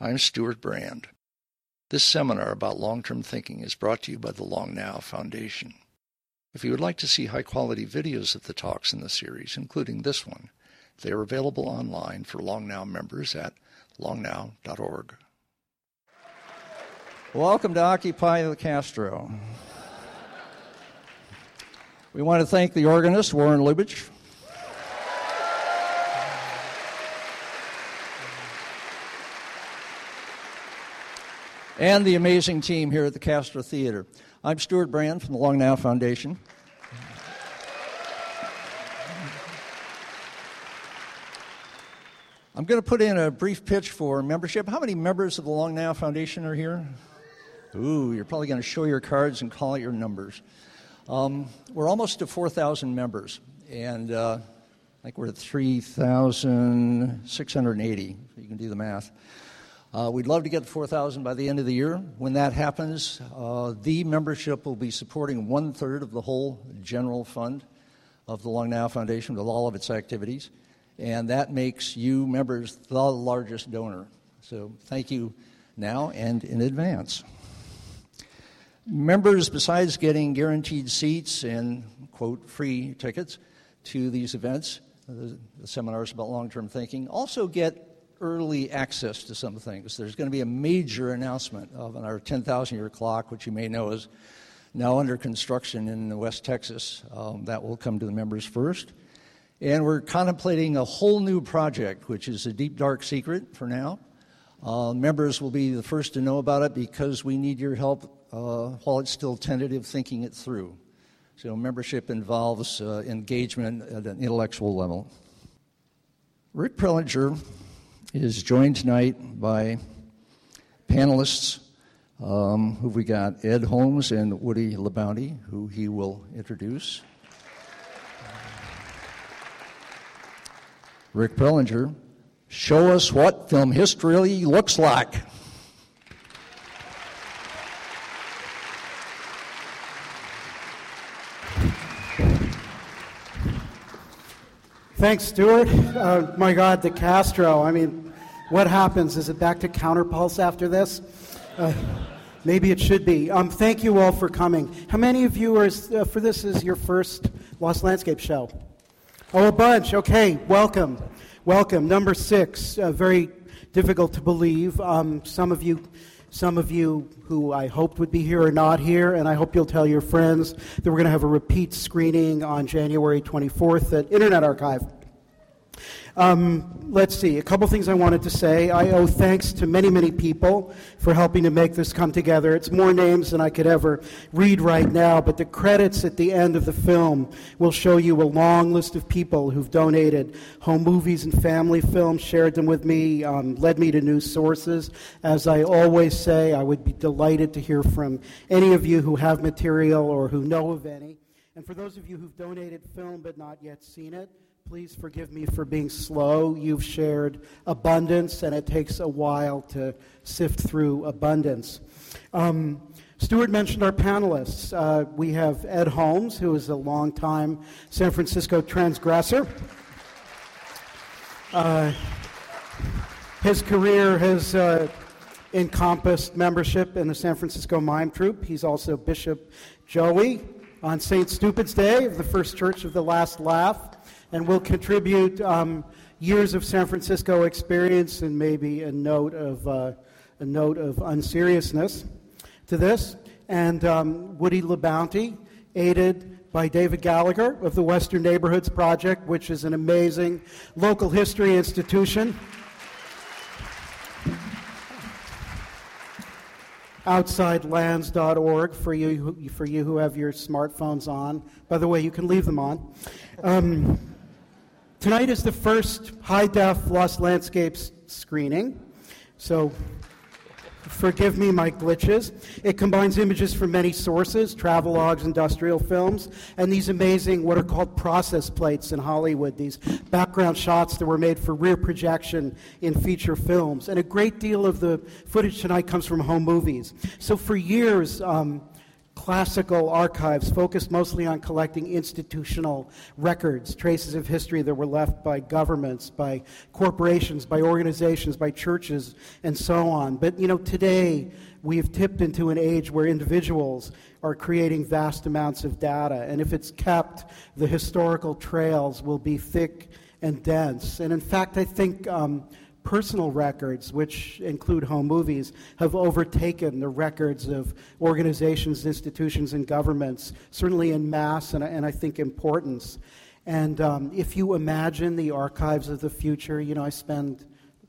I'm Stewart Brand. This seminar about long term thinking is brought to you by the Long Now Foundation. If you would like to see high quality videos of the talks in the series, including this one, they are available online for Long Now members at longnow.org. Welcome to Occupy the Castro. We want to thank the organist, Warren Lubich. And the amazing team here at the Castro Theater. I'm Stewart Brand from the Long Now Foundation. I'm going to put in a brief pitch for membership. How many members of the Long Now Foundation are here? Ooh, you're probably going to show your cards and call out your numbers. Um, we're almost to 4,000 members, and uh, I think we're at 3,680. You can do the math. Uh, we'd love to get 4,000 by the end of the year. When that happens, uh, the membership will be supporting one third of the whole general fund of the Long Now Foundation with all of its activities. And that makes you members the largest donor. So thank you now and in advance. Members, besides getting guaranteed seats and, quote, free tickets to these events, the, the seminars about long term thinking, also get early access to some things. There's going to be a major announcement of our 10,000 year clock, which you may know is now under construction in West Texas. Um, that will come to the members first. And we're contemplating a whole new project, which is a deep, dark secret for now. Uh, members will be the first to know about it because we need your help uh, while it's still tentative thinking it through. So, membership involves uh, engagement at an intellectual level. Rick Prelinger is joined tonight by panelists um, who we got Ed Holmes and Woody LaBounty, who he will introduce. Rick Prelinger, show us what film history looks like. Thanks, Stewart. Uh, my God, the Castro. I mean, what happens? Is it back to counterpulse after this? Uh, maybe it should be. Um, thank you all for coming. How many of you are, uh, for this is your first Lost Landscape show? Oh, a bunch. Okay, welcome. Welcome. Number six, uh, very difficult to believe. Um, some of you some of you who I hoped would be here are not here, and I hope you'll tell your friends that we're going to have a repeat screening on January 24th at Internet Archive. Um, let's see, a couple things I wanted to say. I owe thanks to many, many people for helping to make this come together. It's more names than I could ever read right now, but the credits at the end of the film will show you a long list of people who've donated home movies and family films, shared them with me, um, led me to new sources. As I always say, I would be delighted to hear from any of you who have material or who know of any. And for those of you who've donated film but not yet seen it, Please forgive me for being slow. You've shared abundance, and it takes a while to sift through abundance. Um, Stewart mentioned our panelists. Uh, we have Ed Holmes, who is a longtime San Francisco transgressor. Uh, his career has uh, encompassed membership in the San Francisco Mime Troupe. He's also Bishop Joey on St. Stupid's Day of the First Church of the Last Laugh and will contribute um, years of San Francisco experience and maybe a note of, uh, a note of unseriousness to this. And um, Woody LaBounty, aided by David Gallagher of the Western Neighborhoods Project, which is an amazing local history institution. outsidelands.org for you, for you who have your smartphones on. By the way, you can leave them on. Um, Tonight is the first high def Lost Landscapes screening, so forgive me my glitches. It combines images from many sources travelogues, industrial films, and these amazing, what are called process plates in Hollywood, these background shots that were made for rear projection in feature films. And a great deal of the footage tonight comes from home movies. So for years, um, classical archives focused mostly on collecting institutional records, traces of history that were left by governments, by corporations, by organizations, by churches, and so on. But, you know, today we've tipped into an age where individuals are creating vast amounts of data. And if it's kept, the historical trails will be thick and dense. And in fact, I think. Um, personal records, which include home movies, have overtaken the records of organizations, institutions, and governments, certainly in mass and, and I think importance. And um, if you imagine the archives of the future, you know, I spend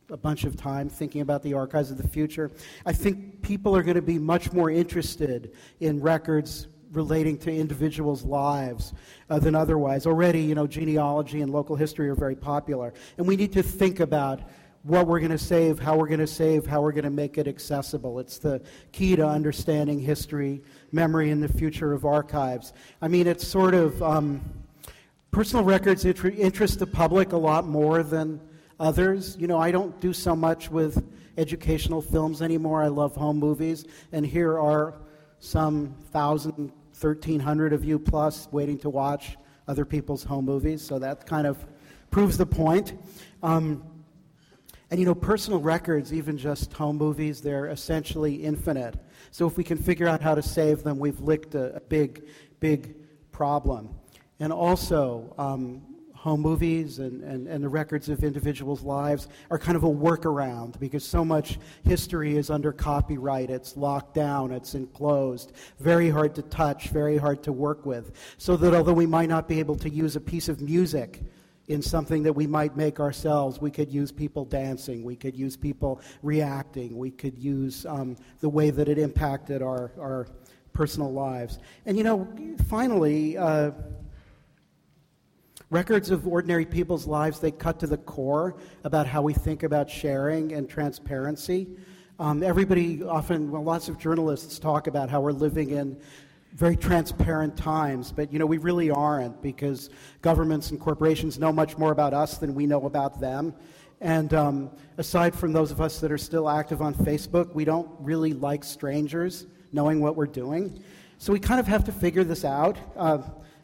a bunch of time thinking about the archives of the future. I think people are going to be much more interested in records relating to individuals' lives uh, than otherwise. Already, you know, genealogy and local history are very popular. And we need to think about what we're going to save, how we're going to save, how we're going to make it accessible. It's the key to understanding history, memory, and the future of archives. I mean, it's sort of um, personal records interest the public a lot more than others. You know, I don't do so much with educational films anymore. I love home movies, and here are some thousand, thirteen hundred of you plus waiting to watch other people's home movies. So that kind of proves the point. Um, and you know, personal records, even just home movies, they're essentially infinite. So if we can figure out how to save them, we've licked a, a big, big problem. And also, um, home movies and, and, and the records of individuals' lives are kind of a workaround because so much history is under copyright. It's locked down, it's enclosed, very hard to touch, very hard to work with. So that although we might not be able to use a piece of music, in something that we might make ourselves. We could use people dancing, we could use people reacting, we could use um, the way that it impacted our, our personal lives. And you know, finally, uh, records of ordinary people's lives, they cut to the core about how we think about sharing and transparency. Um, everybody often, well, lots of journalists talk about how we're living in very transparent times, but you know, we really aren't because governments and corporations know much more about us than we know about them. And um, aside from those of us that are still active on Facebook, we don't really like strangers knowing what we're doing. So we kind of have to figure this out. Uh,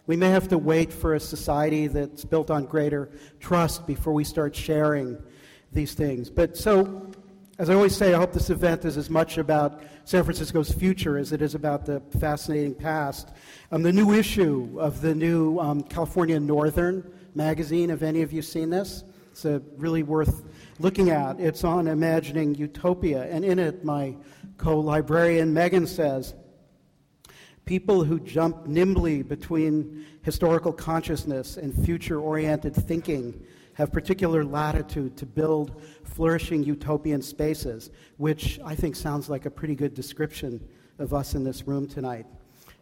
we may have to wait for a society that's built on greater trust before we start sharing these things. But so as I always say, I hope this event is as much about San Francisco's future as it is about the fascinating past. Um, the new issue of the new um, California Northern magazine, have any of you seen this? It's really worth looking at. It's on imagining utopia, and in it, my co librarian Megan says, People who jump nimbly between historical consciousness and future oriented thinking have particular latitude to build flourishing utopian spaces, which I think sounds like a pretty good description of us in this room tonight.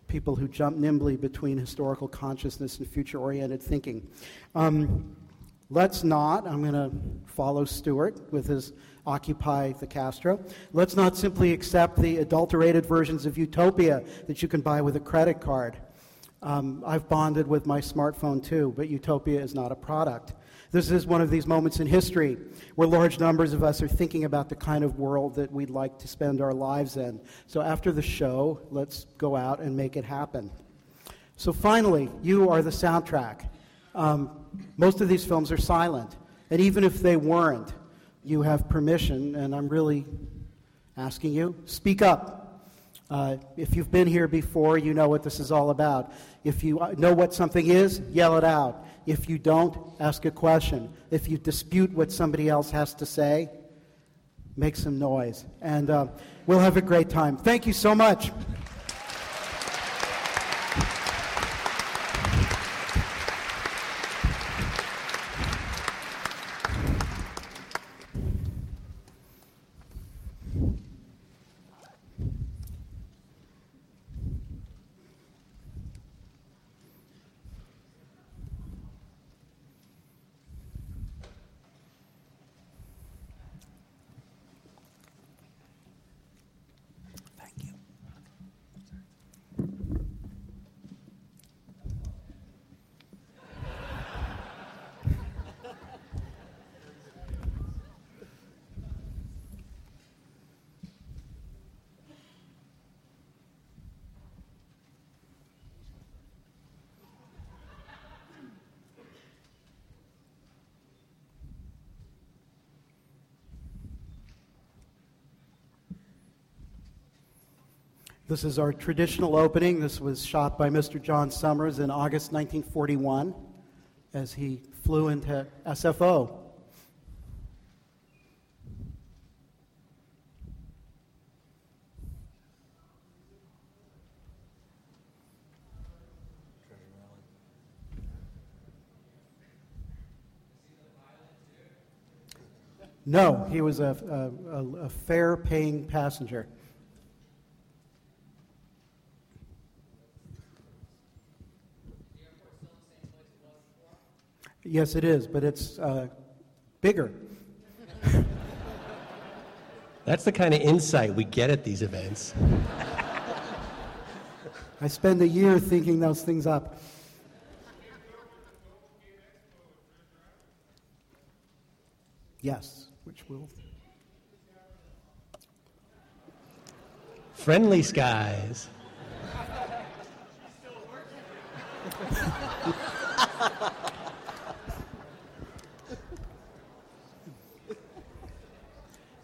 People who jump nimbly between historical consciousness and future oriented thinking. Um, let's not, I'm going to follow Stewart with his Occupy the Castro. Let's not simply accept the adulterated versions of utopia that you can buy with a credit card. Um, I've bonded with my smartphone too, but utopia is not a product. This is one of these moments in history where large numbers of us are thinking about the kind of world that we'd like to spend our lives in. So after the show, let's go out and make it happen. So finally, you are the soundtrack. Um, most of these films are silent. And even if they weren't, you have permission, and I'm really asking you, speak up. Uh, if you've been here before, you know what this is all about. If you uh, know what something is, yell it out. If you don't, ask a question. If you dispute what somebody else has to say, make some noise. And uh, we'll have a great time. Thank you so much. This is our traditional opening. This was shot by Mr. John Summers in August 1941 as he flew into SFO. No, he was a, a, a, fare paying passenger. Yes, it is, but it's uh, bigger. That's the kind of insight we get at these events. I spend a year thinking those things up. Yes, which will. Friendly skies.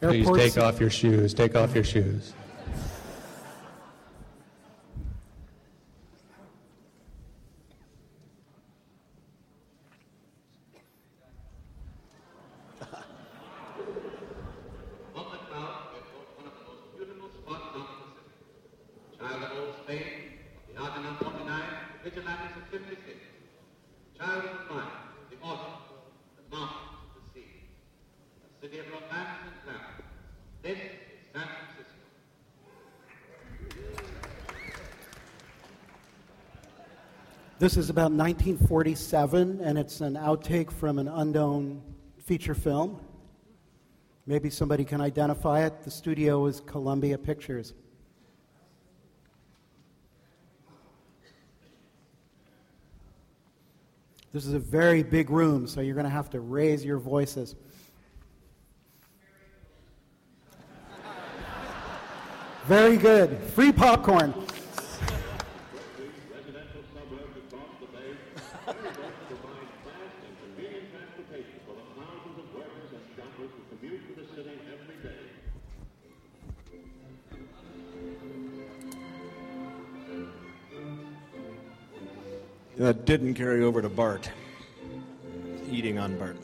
Please Airports- take off your shoes. Take off your shoes. On the cloud, we approach one of the most beautiful spots on the Pacific. Child of old Spain, of the Argonaut 49, Vigilantes of 56. Child of the fire, the autumn, the mountains, the sea. A city of romance and glamour. This is San Francisco. This is about 1947, and it's an outtake from an unknown feature film. Maybe somebody can identify it. The studio is Columbia Pictures. This is a very big room, so you're going to have to raise your voices. Very good. Free popcorn. Didn't carry over to Bart. Eating on Bart.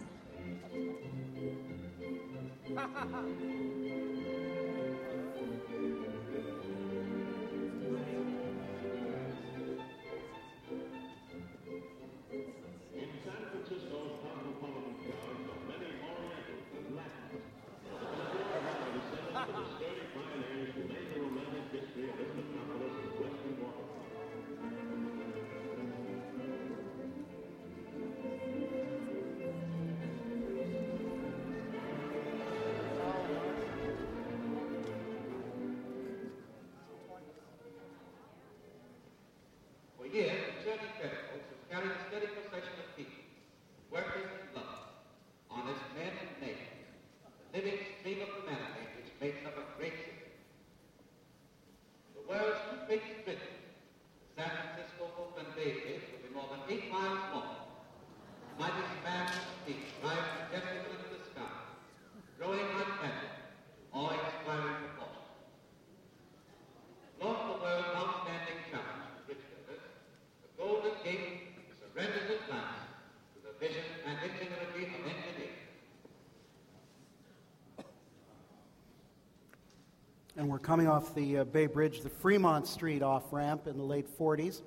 Coming off the uh, Bay Bridge, the Fremont Street off ramp in the late 40s.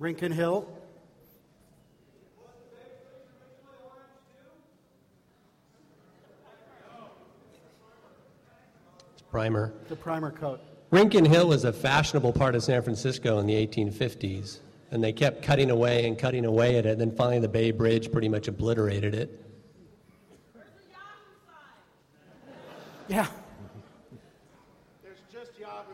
Rincon Hill. It's primer. The primer coat. Rincon Hill was a fashionable part of San Francisco in the 1850s, and they kept cutting away and cutting away at it. And then finally, the Bay Bridge pretty much obliterated it. Yeah. There's just yahoos.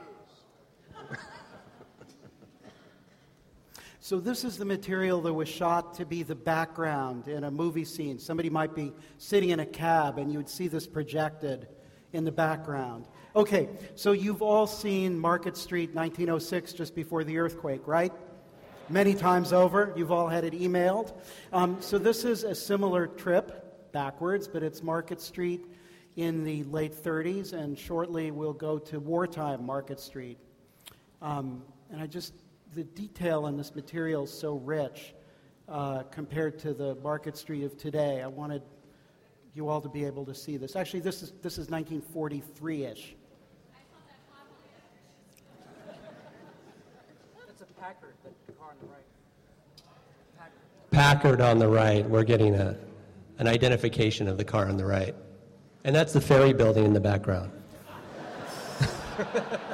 So this is the material that was shot to be the background in a movie scene. Somebody might be sitting in a cab and you would see this projected in the background. Okay, so you've all seen Market Street 1906 just before the earthquake, right? Many times over. You've all had it emailed. Um, so this is a similar trip backwards, but it's Market Street in the late 30s, and shortly we'll go to wartime Market Street Um, and I just, the detail in this material is so rich uh, compared to the Market Street of today. I wanted you all to be able to see this. Actually, this is, this is 1943 ish. That's a Packard, the car on the right. Packard on the right, we're getting a, an identification of the car on the right. And that's the ferry building in the background.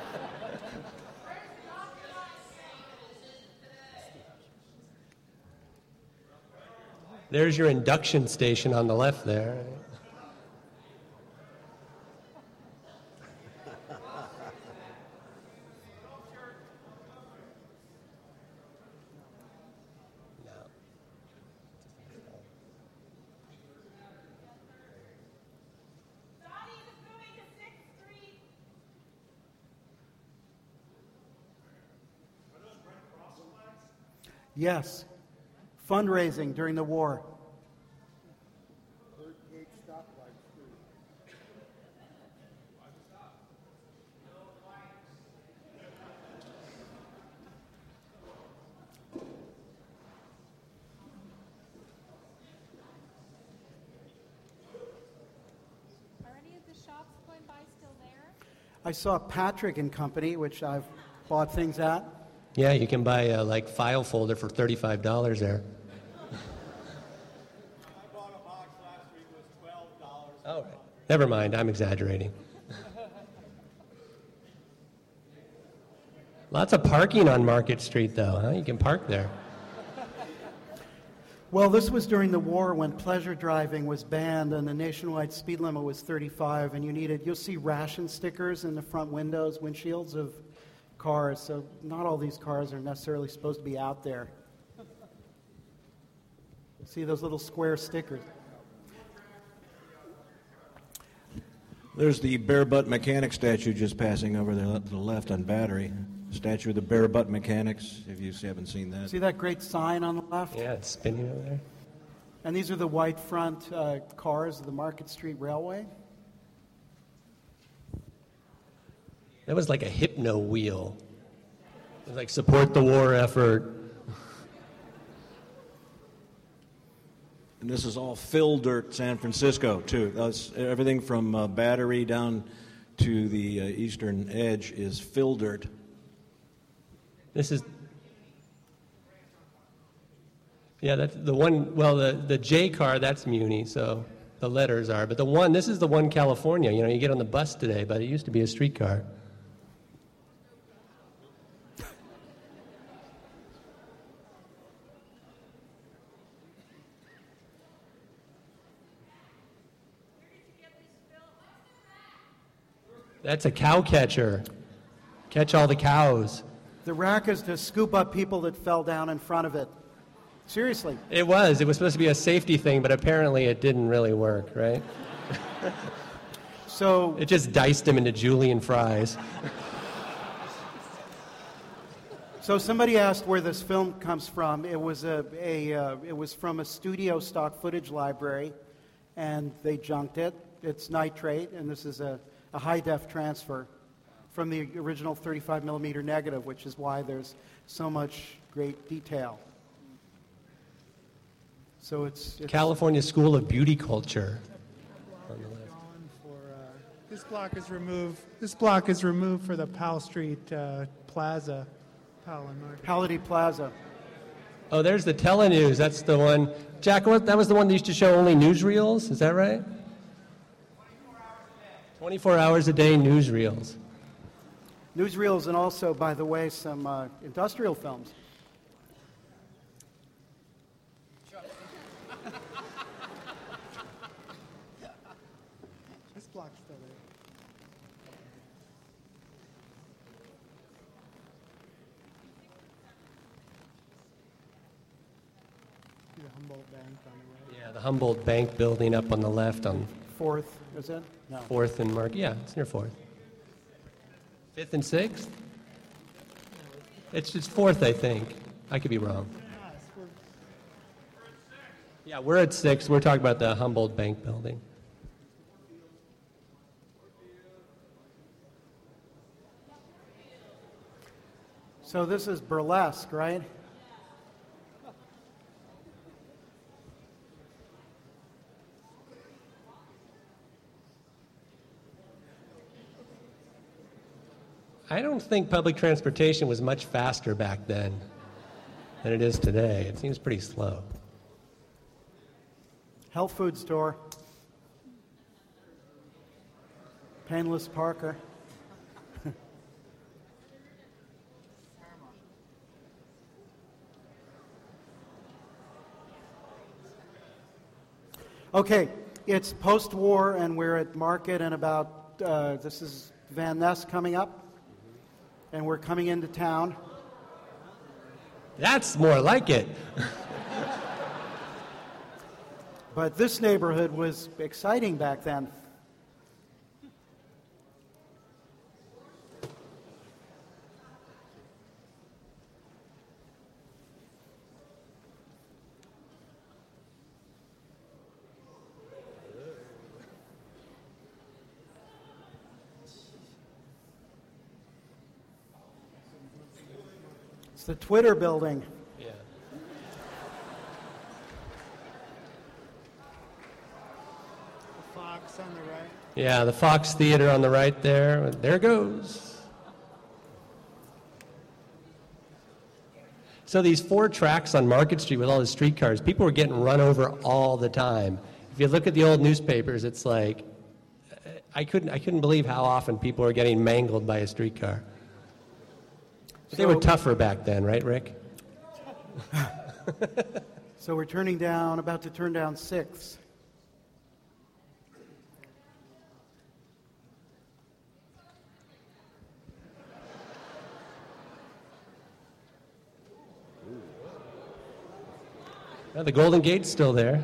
There's your induction station on the left there. Yes. Fundraising during the war. Are any of the shops going by still there? I saw Patrick and Company, which I've bought things at. Yeah, you can buy a like file folder for $35 there. Never mind, I'm exaggerating. Lots of parking on Market Street, though, huh? You can park there. Well, this was during the war when pleasure driving was banned and the nationwide speed limit was 35, and you needed, you'll see ration stickers in the front windows, windshields of cars, so not all these cars are necessarily supposed to be out there. See those little square stickers? There's the bare butt mechanic statue just passing over there to the left on Battery. Statue of the bare butt mechanics, if you haven't seen that. See that great sign on the left? Yeah, it's spinning over there. And these are the white front uh, cars of the Market Street Railway. That was like a hypno wheel. It was like support the war effort. And this is all fill dirt San Francisco, too. That's, everything from uh, Battery down to the uh, eastern edge is fill dirt. This is. Yeah, that's the one. Well, the, the J car, that's Muni, so the letters are. But the one, this is the one California. You know, you get on the bus today, but it used to be a streetcar. That's a cow catcher. Catch all the cows. The rack is to scoop up people that fell down in front of it. Seriously. It was. It was supposed to be a safety thing, but apparently it didn't really work, right? So It just diced him into julienne fries. So somebody asked where this film comes from. It was a, a uh, it was from a studio stock footage library, and they junked it. It's nitrate, and this is a, a high def transfer from the original 35 millimeter negative, which is why there's so much great detail. So it's, it's California School of Beauty Culture. Gone for, uh, This block is removed, this block is removed for the Powell Street uh, Plaza, Powell and Market. Hallidie Plaza. Oh, there's the telenews. That's the one. Jack, what, that was the one that used to show only newsreels? Is that right? 24 hours a day newsreels. Newsreels, and also, by the way, some uh, industrial films. This block's still there. The Humboldt Bank on the right. Yeah, the Humboldt Bank building up on the left on Fourth, is it? No. 4th and Mark. Yeah, it's near 4th. 5th and 6th? It's just 4th, I think. I could be wrong. Yeah, we're at six. We're talking about the Humboldt Bank building. So this is burlesque, right? I don't think public transportation was much faster back then than it is today. It seems pretty slow. Health food store. Painless Parker. okay, it's post war, and we're at market, and about uh, this is Van Ness coming up, and we're coming into town. That's more like it. But this neighborhood was exciting back then. Twitter building. Yeah. The Fox on the right. Yeah, the Fox Theater on the right there. There it goes. So these four tracks on Market Street with all the streetcars, people were getting run over all the time. If you look at the old newspapers, it's like I couldn't I couldn't believe how often people were getting mangled by a streetcar. But they were tougher back then, right, Rick? So we're turning down, about to turn down six. Well, the Golden Gate's still there.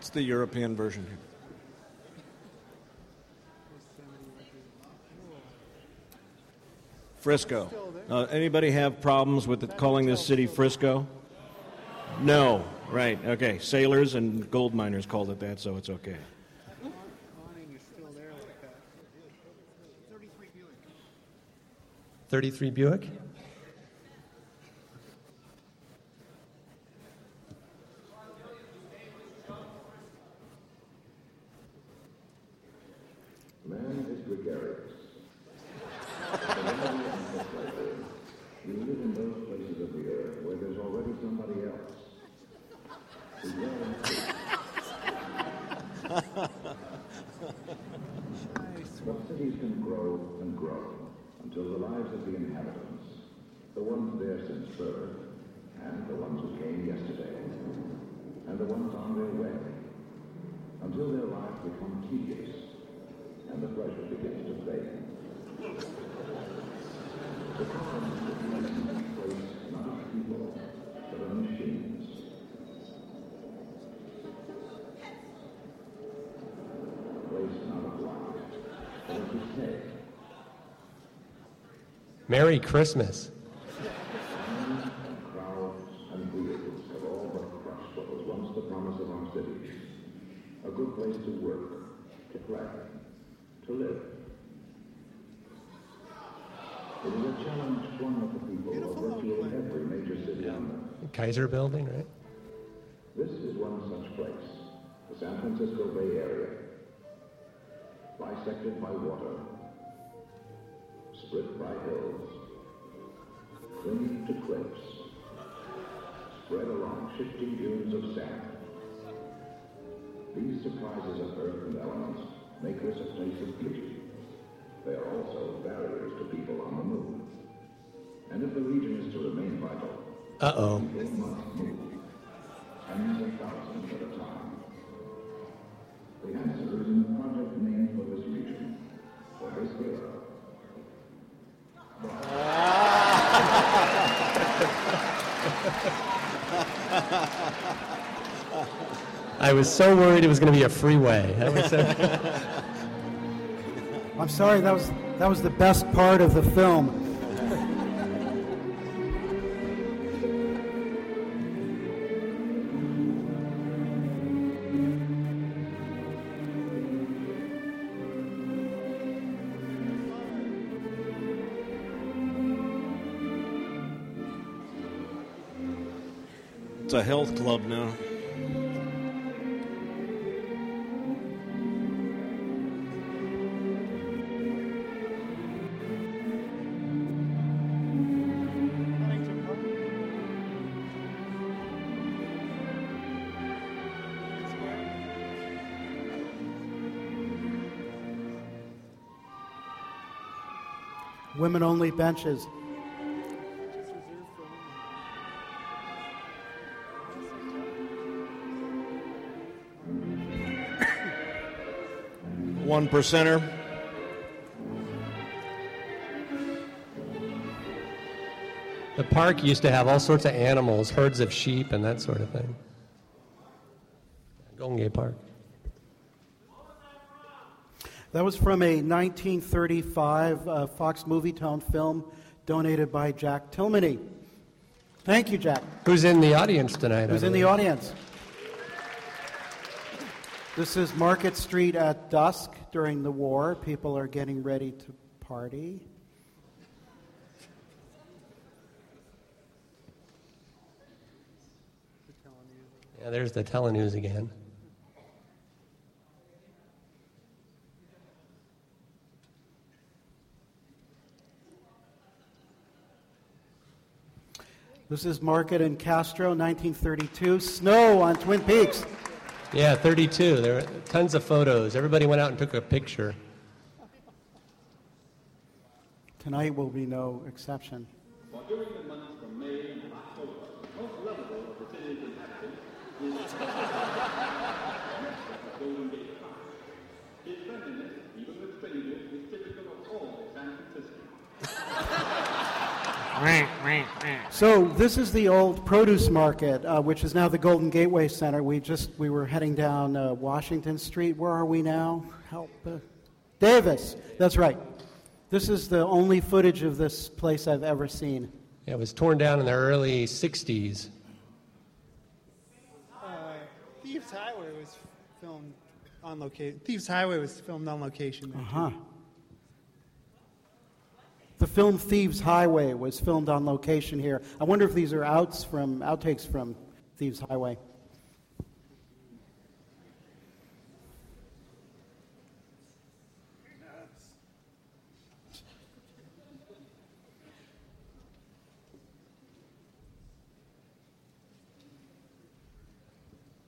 It's the European version. Frisco. Uh, anybody have problems with it, calling this city Frisco? No. Right. Okay. Sailors and gold miners called it that, so it's okay. 33 Buick. Man is gregarious. you live in those places of the earth where there's already somebody else. The What cities can grow and grow until the lives of the inhabitants, the ones there since birth, and the ones who came yesterday, and the ones on their way, until their lives become tedious and the pleasure begins to fade. The colony will be a place not of people, but of machines. A place not of life, but of decay. Merry Christmas. Crowds and wheels have all but crushed what was once the promise of our cities. A good place to work, to play, to live. It is a challenge flung at the people of virtually every major city on earth. Kaiser Building, right? This is one such place, the San Francisco Bay Area. Bisected by water, by hills, clinging to cliffs, spread along shifting dunes of sand. These surprises of earth and elements make this a place of beauty. They are also barriers to people on the move. And if the region is to remain vital, Uh oh. people must move. Tens of thousands at a time. The answer is in the project name for this region, for this era. I was so worried it was going to be a freeway. I'm sorry, that was, that was the best part of the film. A health club now. Women only benches. One percenter. The park used to have all sorts of animals, herds of sheep, and that sort of thing. Golden Gate Park. That was from a 1935 uh, Fox Movietone film donated by Jack Tillmany. Thank you, Jack. Who's in the audience tonight? Who's in the audience? This is Market Street at dusk during the war. People are getting ready to party. Yeah, there's the telenews again. This is Market in Castro, 1932. Snow on Twin Peaks. Yeah, 32. There were tons of photos. Everybody went out and took a picture. Tonight will be no exception. For during the months from May and October, most lovable of the city's inhabitants is the Golden Gate Park. His friendliness, even with strangers, is typical of all San Francisco. So this is the old produce market, uh, which is now the Golden Gateway Center. We just we were heading down uh, Washington Street. Where are we now? Help, uh, Davis. That's right. This is the only footage of this place I've ever seen. Yeah, it was torn down in the early 60s. Uh, Thieves Highway was filmed on location. Thieves Highway was filmed on location. Uh there, huh. The film Thieves Highway was filmed on location here. I wonder if these are outs from outtakes from Thieves Highway.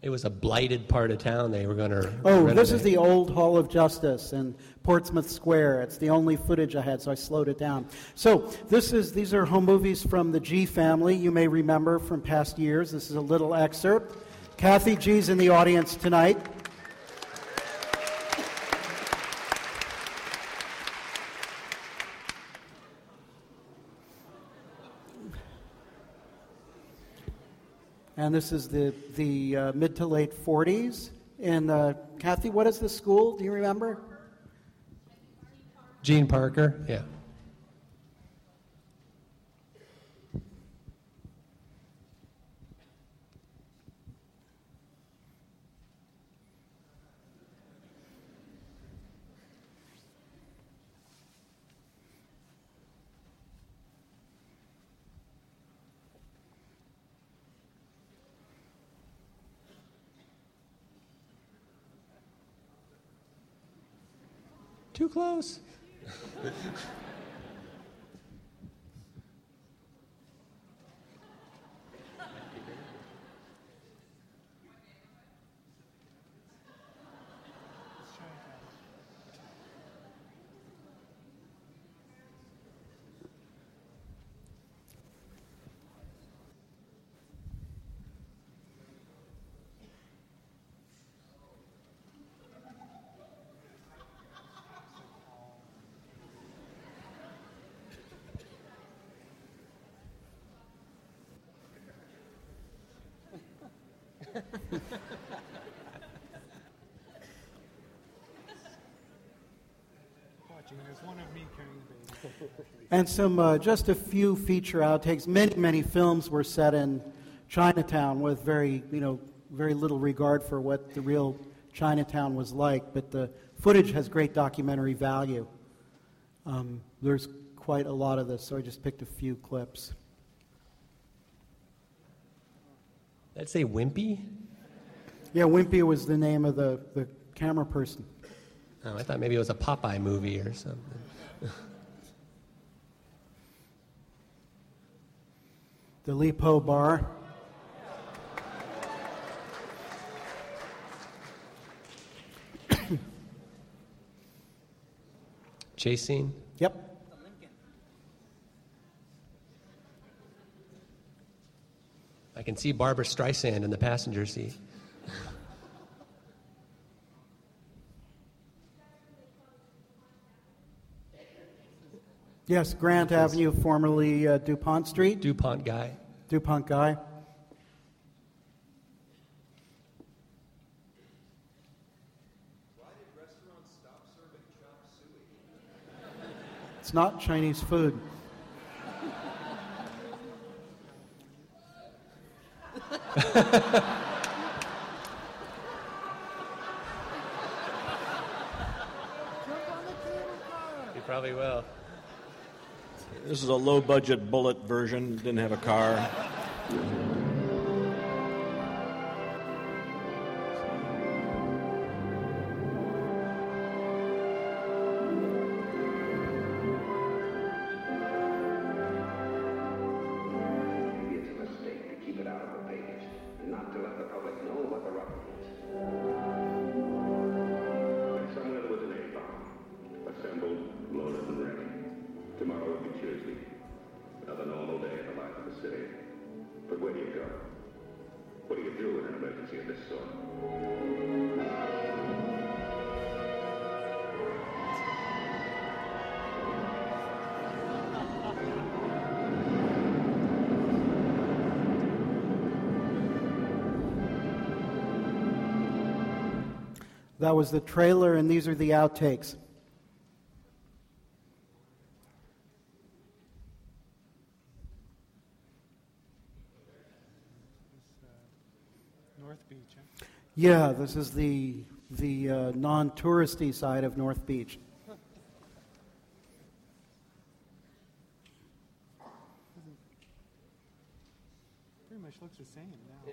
It was a blighted part of town they were going to. Oh, this is the old Hall of Justice in Portsmouth Square. It's the only footage I had, so I slowed it down. So this is these are home movies from the G family. You may remember from past years. This is a little excerpt. Kathy G's in the audience tonight. And this is the, the uh, mid to late 40s. And uh, Kathy, what is the school? Do you remember? Jean Parker, yeah. Too close. 何? And some, uh, just a few feature outtakes. Many, many films were set in Chinatown with very, you know, very little regard for what the real Chinatown was like. But the footage has great documentary value. Um, there's quite a lot of this, so I just picked a few clips. I'd say Wimpy. Yeah, Wimpy was the name of the, the camera person. Oh, I thought maybe it was a Popeye movie or something. The Li Po Bar. Chase scene. Yep. I can see Barbra Streisand in the passenger seat. Yes, Grant Avenue, formerly uh, DuPont Street. DuPont Gai. DuPont Gai. It's not Chinese food. You probably will. This is a low budget bullet version, didn't have a car. Was the trailer, and these are the outtakes. North Beach. Huh? Yeah, this is the the uh, non-touristy side of North Beach. Pretty much looks the same now.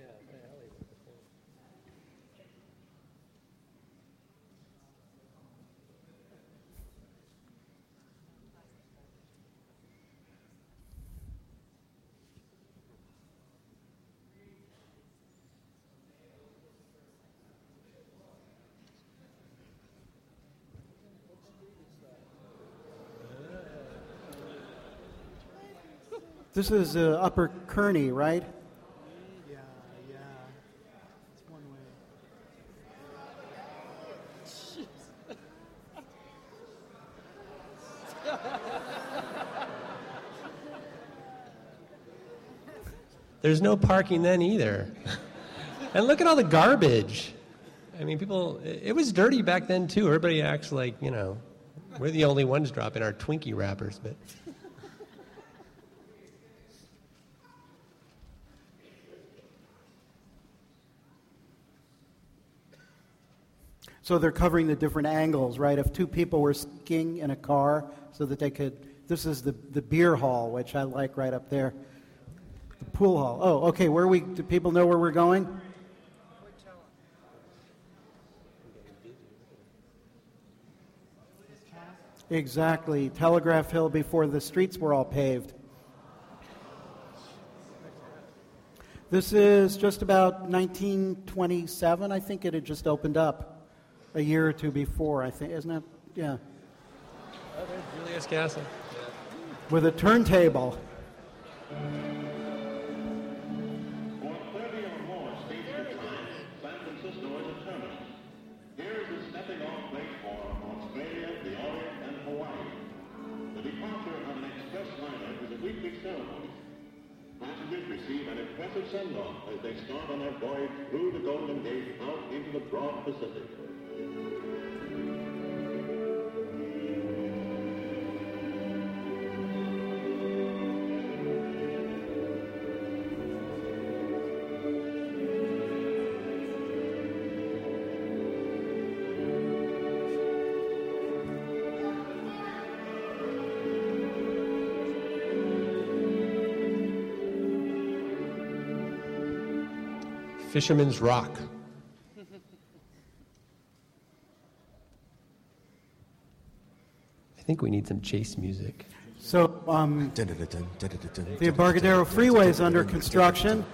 This is uh, Upper Kearny, right? Yeah, yeah. It's one way. There's no parking then either. and look at all the garbage. I mean, people, it it was dirty back then too. Everybody acts like, you know, we're the only ones dropping our Twinkie wrappers, but So they're covering the different angles, right? If two people were skiing in a car so that they could, this is the, the beer hall, which I like right up there. The pool hall. Oh, okay, where we, do people know where we're going? Exactly. Telegraph Hill before the streets were all paved. This is just about 1927. I think it had just opened up a year or two before, I think. Isn't that? Yeah. Oh, there's Julius Castle. With a turntable. Fisherman's Rock. I think we need some chase music. So, um, the Embarcadero Freeway is under construction.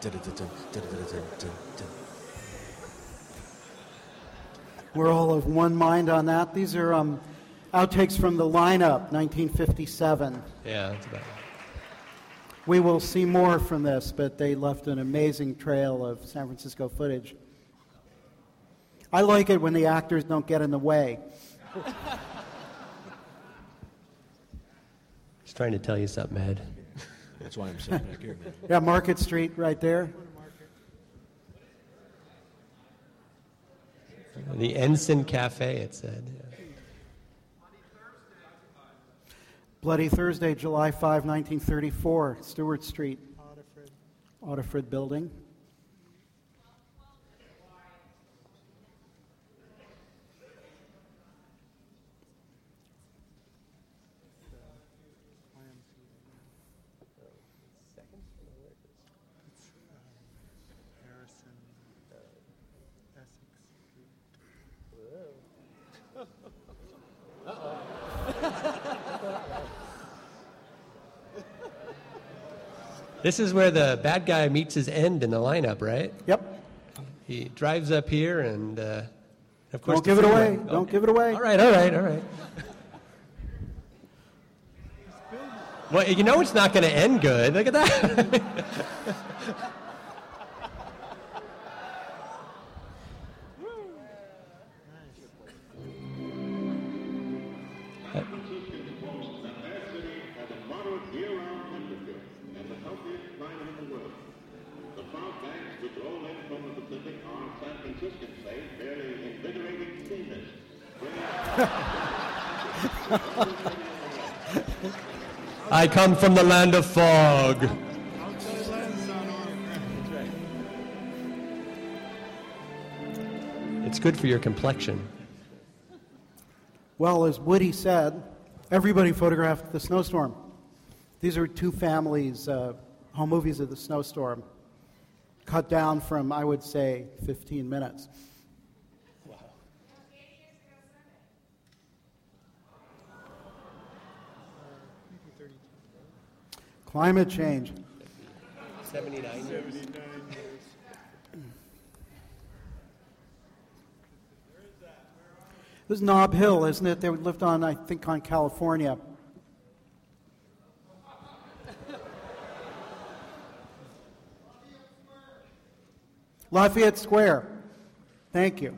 We're all of one mind on that. These are um, outtakes from the lineup, 1957. Yeah, that's about We will see more from this, but they left an amazing trail of San Francisco footage. I like it when the actors don't get in the way. Just trying to tell you something, Ed. That's why I'm sitting back here. man. Yeah, Market Street right there. The Ensign Cafe, it said. yeah. Bloody Thursday, July 5, 1934, Steuart Street. Audiffred Building. This is where the bad guy meets his end in the lineup, right? Yep. He drives up here, and uh, of course, Don't give it away. Don't give it away. All right, all right, all right. Well, you know it's not going to end good. Look at that. come from the land of fog. It's good for your complexion. Well, as Woody said, everybody photographed the snowstorm. These are two families, uh, home movies of the snowstorm, cut down from, I would say, 15 minutes. Climate change. 79 years. This is Nob Hill, isn't it? They lived on, I think, on California. Lafayette Square. Thank you.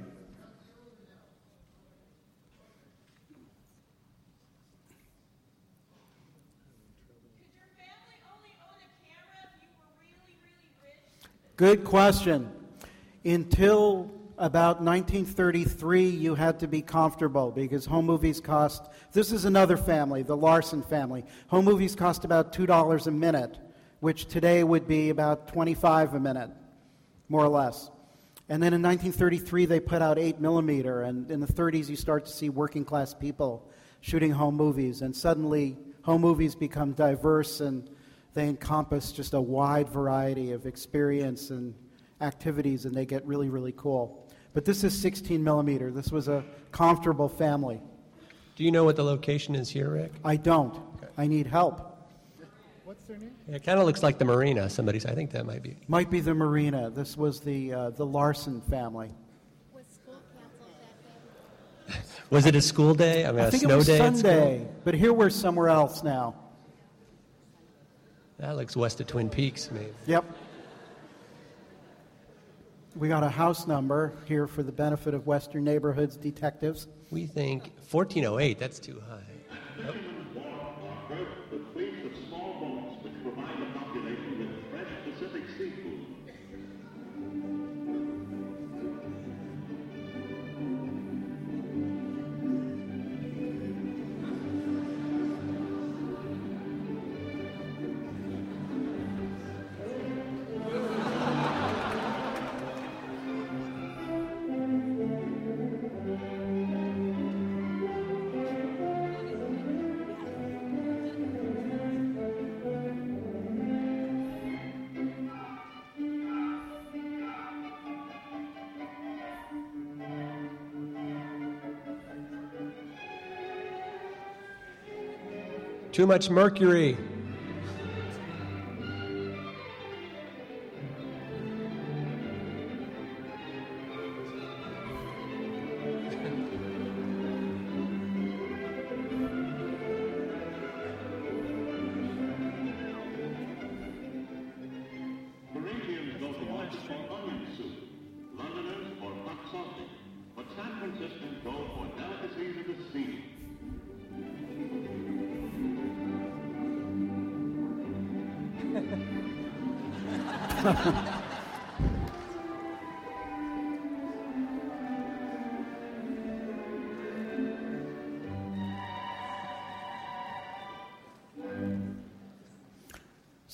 Good question. Until about 1933, you had to be comfortable because home movies cost. This is another family, the Larson family. Home movies cost about $2 a minute, which today would be about 25 a minute, more or less. And then in 1933, they put out 8 millimeter, and in the 30s, you start to see working class people shooting home movies, and suddenly home movies become diverse and they encompass just a wide variety of experience and activities, and they get really, really cool. But this is 16 millimeter. This was a comfortable family. Do you know what the location is here, Rick? I don't. I need help. What's their name? It kind of looks like the marina. Somebody said. I think that might be. Might be the marina. This was the uh, the Larson family. Was it a school day? I mean, I a think it snow was day Sunday, but here we're somewhere else now. That looks west of Twin Peaks, maybe. Yep. We got a house number here for the benefit of Western Neighborhoods detectives. We think 1408. That's too high. Nope. Too much mercury.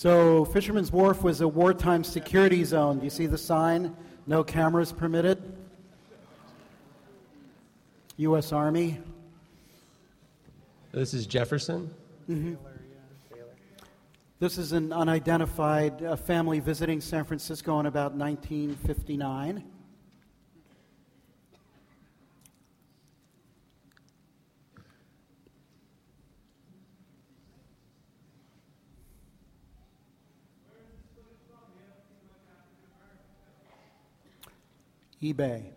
So, Fisherman's Wharf was a wartime security zone. Do you see the sign? No cameras permitted. U.S. Army. This is Jefferson. This is an unidentified uh, family visiting San Francisco in about 1959. eBay.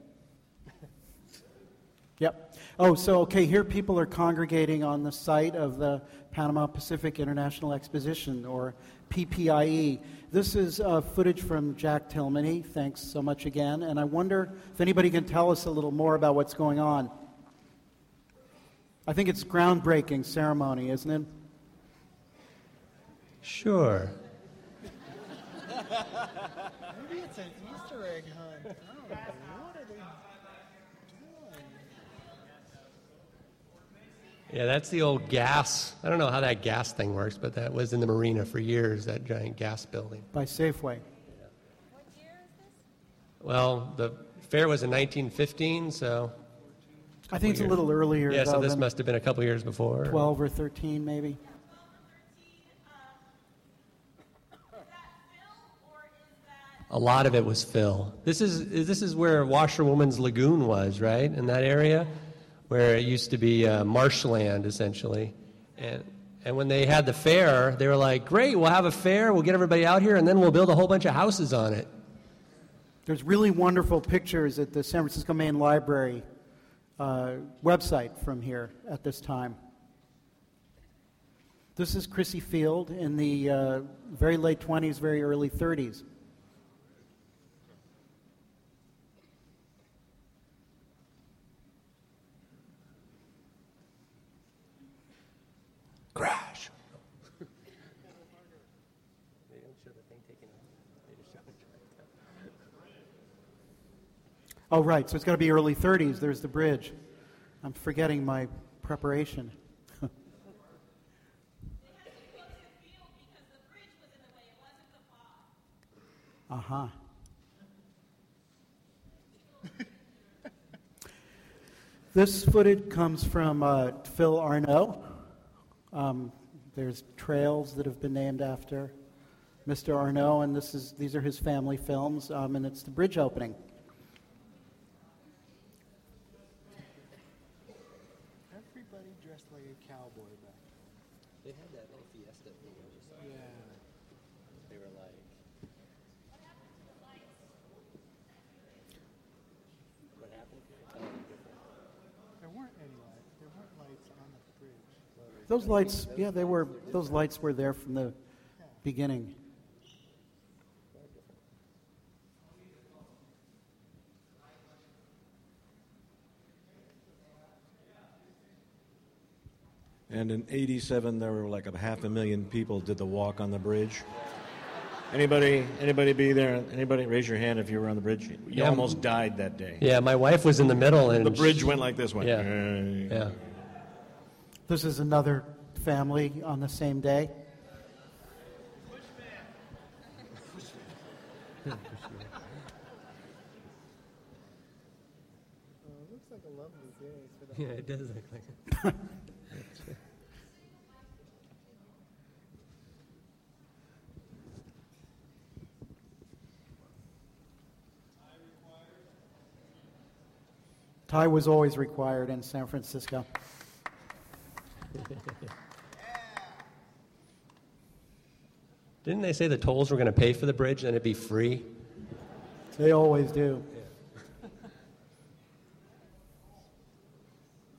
Yep. Oh, so okay, here people are congregating on the site of the Panama Pacific International Exposition, or PPIE. This is uh, footage from Jack Tillmany. Thanks so much again. And I wonder if anybody can tell us a little more about what's going on. I think it's groundbreaking ceremony, isn't it? Sure. Maybe it's an Easter egg hunt. Oh, what are they doing? Yeah, that's the old gas. I don't know how that gas thing works, but that was in the marina for years, that giant gas building. By Safeway. Well, the fair was in 1915, so. I think it's a little earlier. Yeah, so this must have been a couple years before. 12 or 13, maybe. A lot of it was fill. This is this is where Washerwoman's Lagoon was, right? In that area, where it used to be uh, marshland essentially, and and when they had the fair, they were like, "Great, we'll have a fair. We'll get everybody out here, and then we'll build a whole bunch of houses on it." There's really wonderful pictures at the San Francisco Main Library uh, website from here at this time. This is Crissy Field in the uh, very late 20s, very early 30s. Oh, right, so it's got to be early 30s. There's the bridge. I'm forgetting my preparation. Uh huh. this footage comes from uh, Phil Arno. Um, there's trails that have been named after Mr. Arno, and this is these are his family films, um, and it's the bridge opening. Everybody dressed like a cowboy back. They had that little fiesta thing I just saw. Yeah. They were like. What happened? There weren't any lights. There weren't lights on the bridge. Those lights, yeah, they were. Those lights were there from the beginning. And in 87, there were like a half a million people did the walk on the bridge. Anybody, anybody be there? Anybody raise your hand if you were on the bridge? You Yeah. almost died that day. Yeah, my wife was in the middle, and The bridge she- went like this, one. Yeah. Yeah. This is another family on the same day. Looks like a lovely day. Yeah, it does look like. it. Tie was always required in San Francisco. Didn't they say the tolls were going to pay for the bridge and it'd be free? They always do.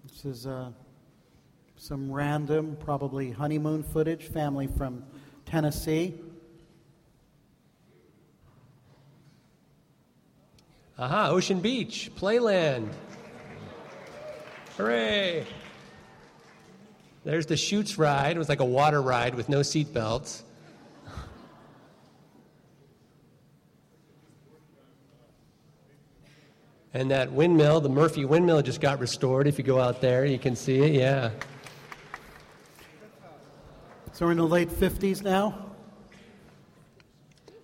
This is uh, some random, probably honeymoon footage, family from Tennessee. Aha, Ocean Beach, Playland. Hooray! There's the Chutes ride. It was like a water ride with no seat belts. And that windmill, the Murphy windmill, just got restored. If you go out there, you can see it. Yeah. So we're in the late 50s now.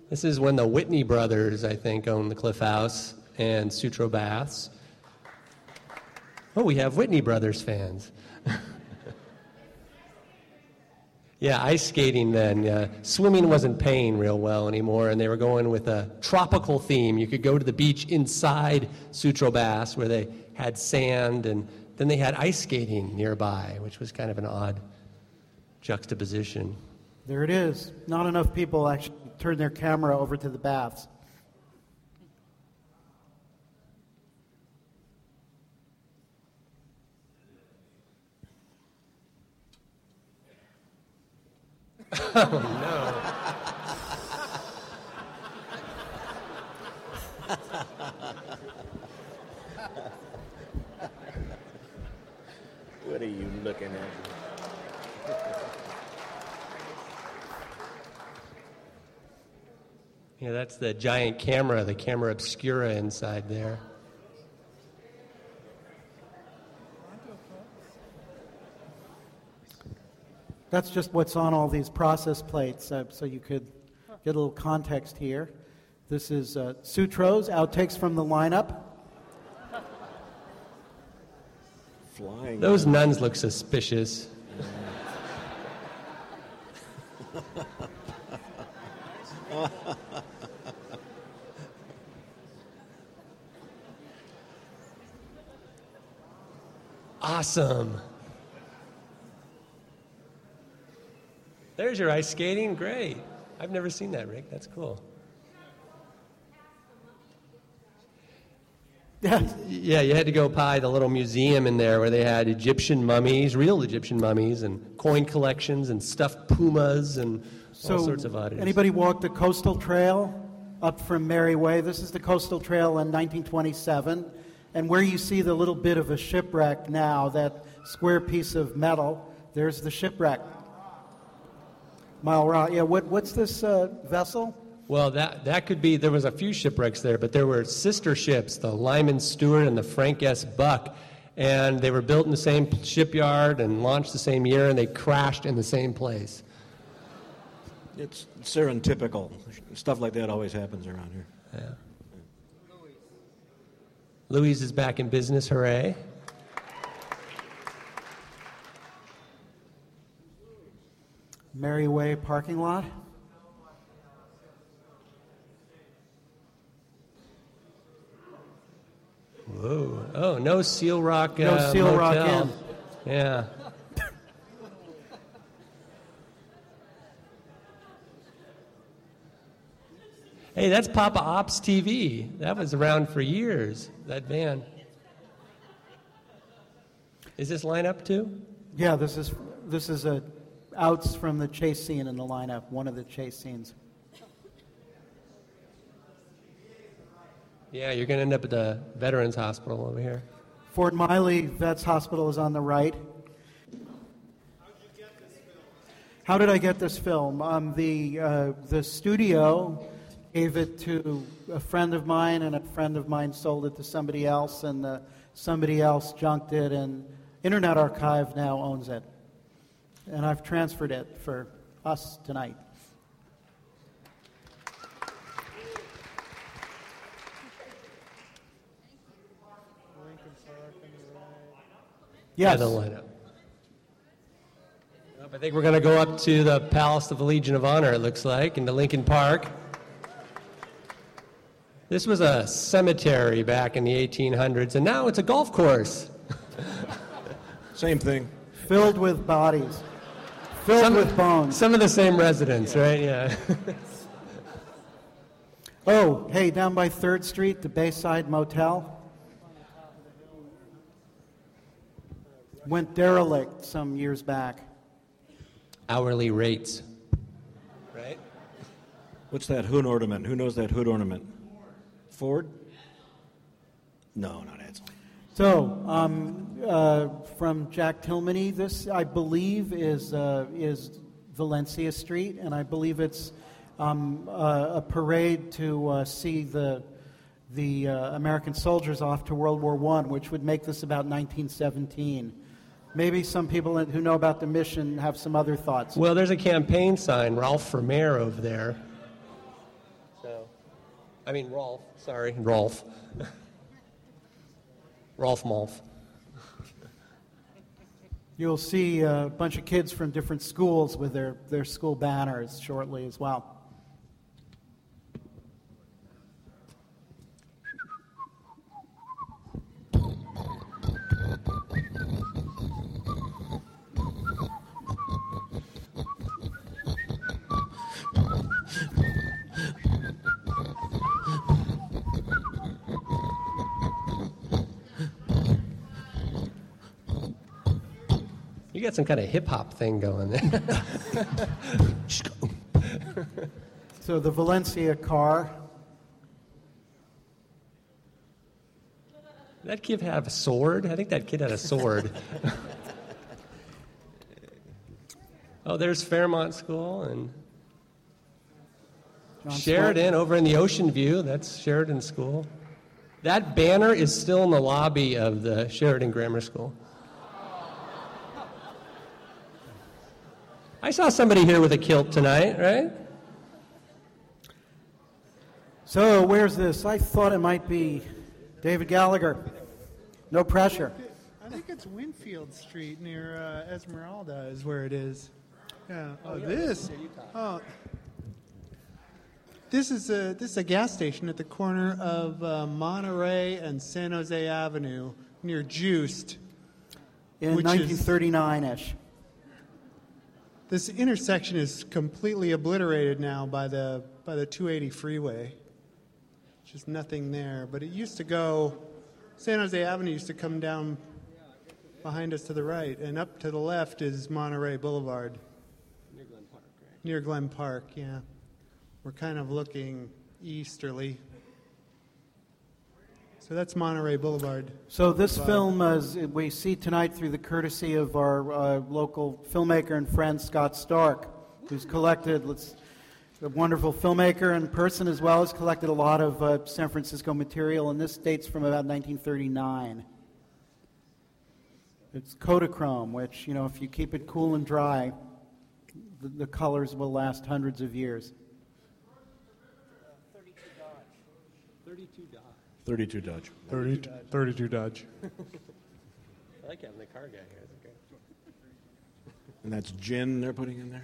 This is when the Whitney brothers, I think, owned the Cliff House and Sutro Baths. Oh, we have Whitney Brothers fans. Yeah, ice skating then. Uh, swimming wasn't paying real well anymore, and they were going with a tropical theme. You could go to the beach inside Sutro Baths where they had sand, and then they had ice skating nearby, which was kind of an odd juxtaposition. There it is. Not enough people actually turn their camera over to the baths. Oh, no. What are you looking at? Yeah, that's the giant camera, the camera obscura inside there. That's just what's on all these process plates, uh, so you could get a little context here. This is uh, Sutro's outtakes from the lineup. Flying. Those nuns look suspicious. awesome. There's your ice skating. Great. I've never seen that, Rick. That's cool. Yeah. Yeah, you had to go by the little museum in there where they had Egyptian mummies, real Egyptian mummies, and coin collections and stuffed pumas and So, all sorts of oddities. anybody walked the coastal trail up from Merrie Way? This is the coastal trail in 1927. And where you see the little bit of a shipwreck now, that square piece of metal, there's the shipwreck. Mile Rock. Yeah, what, what's this uh, vessel? Well, that, that could be, there was a few shipwrecks there, but there were sister ships, the Lyman Stewart and the Frank S. Buck, and they were built in the same shipyard and launched the same year, and they crashed in the same place. It's serentypical. Stuff like that always happens around here. Yeah. Louise is back in business, hooray. Merrie Way parking lot. Whoa. Oh, no Seal Rock. No uh, Seal Rock motel. Inn. Yeah. hey, that's Papa Ops TV. That was around for years, that van. Is this lineup too? Yeah, this is this is a outs from the chase scene in the lineup. One of the chase scenes. Yeah, you're going to end up at the Veterans Hospital over here. Fort Miley Vets Hospital is on the right. How did I get this film? Um, the uh, the studio gave it to a friend of mine, and a friend of mine sold it to somebody else, and uh, somebody else junked it, and Internet Archive now owns it, and I've transferred it for us tonight. Lincoln Park on the right. Yes. Yeah, the lineup. I think we're going to go up to the Palace of the Legion of Honor, it looks like, into Lincoln Park. This was a cemetery back in the 1800s, and now it's a golf course. Same thing. Filled with bodies. Filled some, with bones. Some of the same residents, right? Yeah. Oh, hey, down by 3rd Street, the Bayside Motel. Went derelict some years back. Hourly rates. Right? What's that hood ornament? Who knows that hood ornament? Ford? No, not Edsel. So, um, uh, from Jack Tillmany, this I believe is uh, is Valencia Street, and I believe it's um, uh, a parade to uh, see the the uh, American soldiers off to World War One, which would make this about 1917. Maybe some people who know about the mission have some other thoughts. Well, there's a campaign sign, Ralph for mayor over there. So, I mean, Rolph, sorry, Rolph. Rolph Malf. You'll see a bunch of kids from different schools with their, their school banners shortly as well. Got some kind of hip hop thing going there. So the Valencia car. that kid have a sword? I think that kid had a sword. oh, there's Fairmont School and John Sheridan over in the Ocean View. That's Sheridan School. That banner is still in the lobby of the Sheridan Grammar School. I saw somebody here with a kilt tonight, right? So where's this? I thought it might be David Gallagher. No pressure. I think it's Winfield Street near uh, Esmeralda is where it is. Yeah. Oh, this. Oh. This is a this is a gas station at the corner of uh, Monterey and San Jose Avenue near Juiced. In 1939-ish. This intersection is completely obliterated now by the by the 280 freeway. Just nothing there. But it used to go. San Jose Avenue used to come down behind us to the right, and up to the left is Monterey Boulevard. Near Glen Park, right? Near Glen Park, yeah. We're kind of looking easterly. So that's Monterey Boulevard. So this Wow. film, as we see tonight through the courtesy of our uh, local filmmaker and friend Scott Stark, who's collected, let's, a wonderful filmmaker and person as well, has collected a lot of uh, San Francisco material, and this dates from about 1939. It's Kodachrome, which, you know, if you keep it cool and dry, the, the colors will last hundreds of years. 32 Dodge. 30, 32 Dodge. I like having the car guy here. That's great. And that's gin they're putting in there?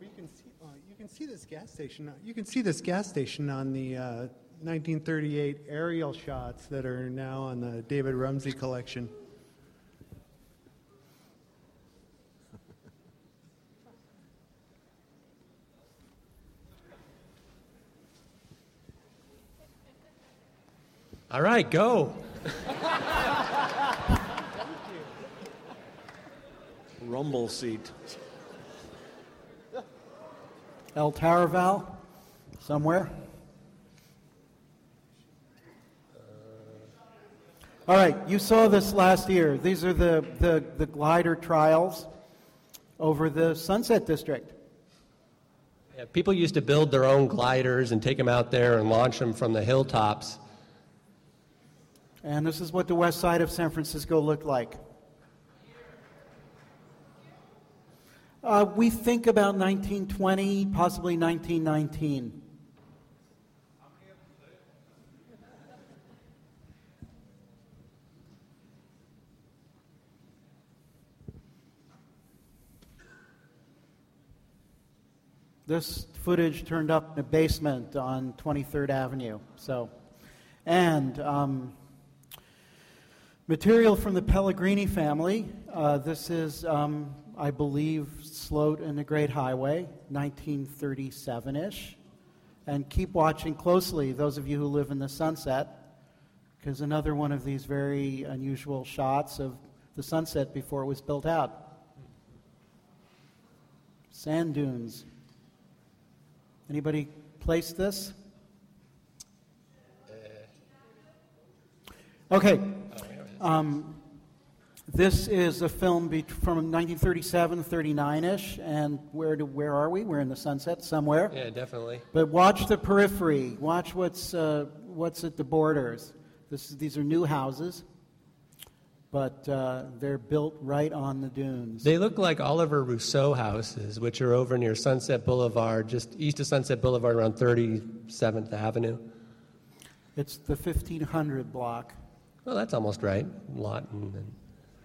You can see, uh, you can see this gas station. uh, You can see this gas station on the uh, 1938 aerial shots that are now on the David Rumsey collection. All right, go. Rumble seat. El Taraval, somewhere. Uh, All right, you saw this last year. These are the, the, the glider trials over the Sunset District. Yeah, people used to build their own gliders and take them out there and launch them from the hilltops. And this is what the west side of San Francisco looked like. Uh, we think about 1920, possibly 1919. This footage turned up in a basement on 23rd Avenue. So, and um, Material from the Pellegrini family. Uh, this is, um, I believe, Sloat and the Great Highway, 1937 ish. And keep watching closely, those of you who live in the sunset, because another one of these very unusual shots of the sunset before it was built out. Sand dunes. Anybody place this? Okay. Um, this is a film be- from 1937, 39 ish, and where, do, where are we? We're in the sunset somewhere. Yeah, definitely. But watch the periphery. Watch what's, uh, what's at the borders. This, these are new houses, but uh, they're built right on the dunes. They look like Oliver Rousseau houses, which are over near Sunset Boulevard, just east of Sunset Boulevard around 37th Avenue. It's the 1500 block. Well, that's almost right. Lawton and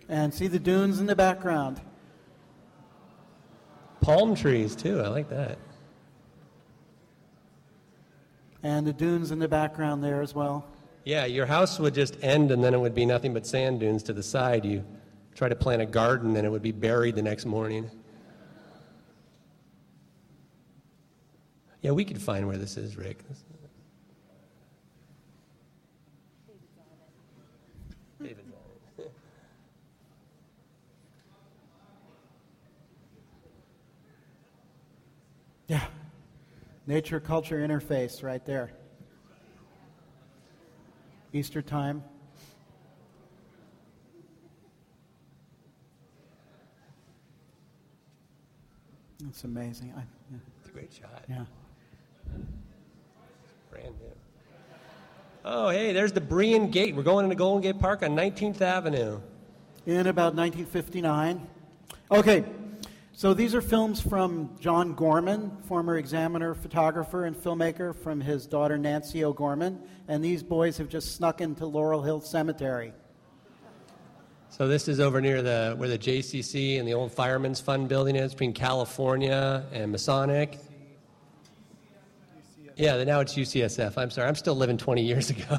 And see the dunes in the background. palm trees, too. I like that. And the dunes in the background there as well. Yeah, your house would just end and then it would be nothing but sand dunes to the side. You try to plant a garden and it would be buried the next morning. Yeah, we could find where this is, Rick. David's on it. Yeah. Nature culture interface right there. Easter time. That's amazing. I, yeah. It's a great shot. yeah. Brand new. Oh, hey, there's the Brian Gate. We're going into Golden Gate Park on 19th Avenue. In about 1959. Okay, so these are films from John Gorman, former examiner, photographer, and filmmaker, from his daughter Nancy O'Gorman. And these boys have just snuck into Laurel Hill Cemetery. So this is over near the where the JCC and the old Fireman's Fund building is between California and Masonic. Yeah, now it's UCSF. I'm sorry, I'm still living 20 years ago.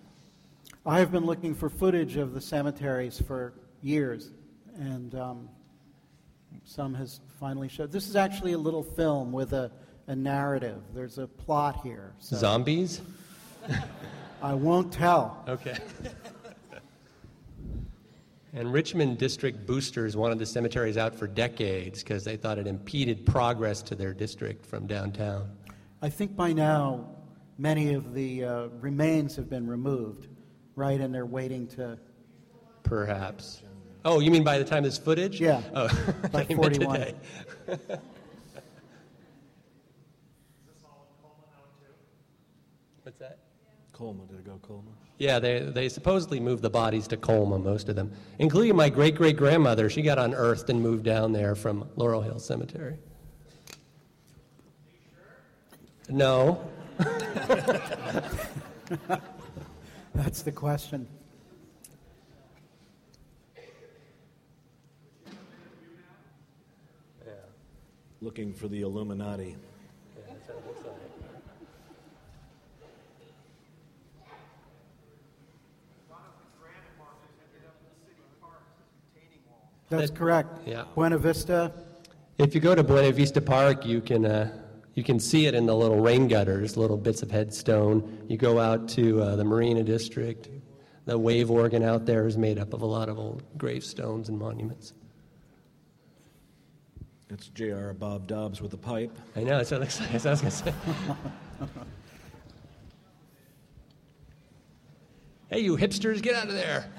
I have been looking for footage of the cemeteries for years, and um, some has finally showed. This is actually a little film with a, a narrative. There's a plot here. So Zombies? I won't tell. Okay. And Richmond district boosters wanted the cemeteries out for decades because they thought it impeded progress to their district from downtown. I think by now many of the uh, remains have been removed, right? And they're waiting to. Perhaps. Oh, you mean by the time this footage? Yeah, Oh, by I thought you meant 41. today. What's that? Colma, did it go Colma? Yeah, they, they supposedly moved the bodies to Colma, most of them, including my great great grandmother. She got unearthed and moved down there from Laurel Hill Cemetery. No. That's the question. Looking for the Illuminati. That's That- correct. yeah. Buena Vista. If you go to Buena Vista Park, you can uh, you can see it in the little rain gutters, little bits of headstone. You go out to uh, the Marina District. The wave organ out there is made up of a lot of old gravestones and monuments. It's J.R. Bob Dobbs with a pipe. I know, that's what looks like. That's what I was going to say. hey, you hipsters, get out of there.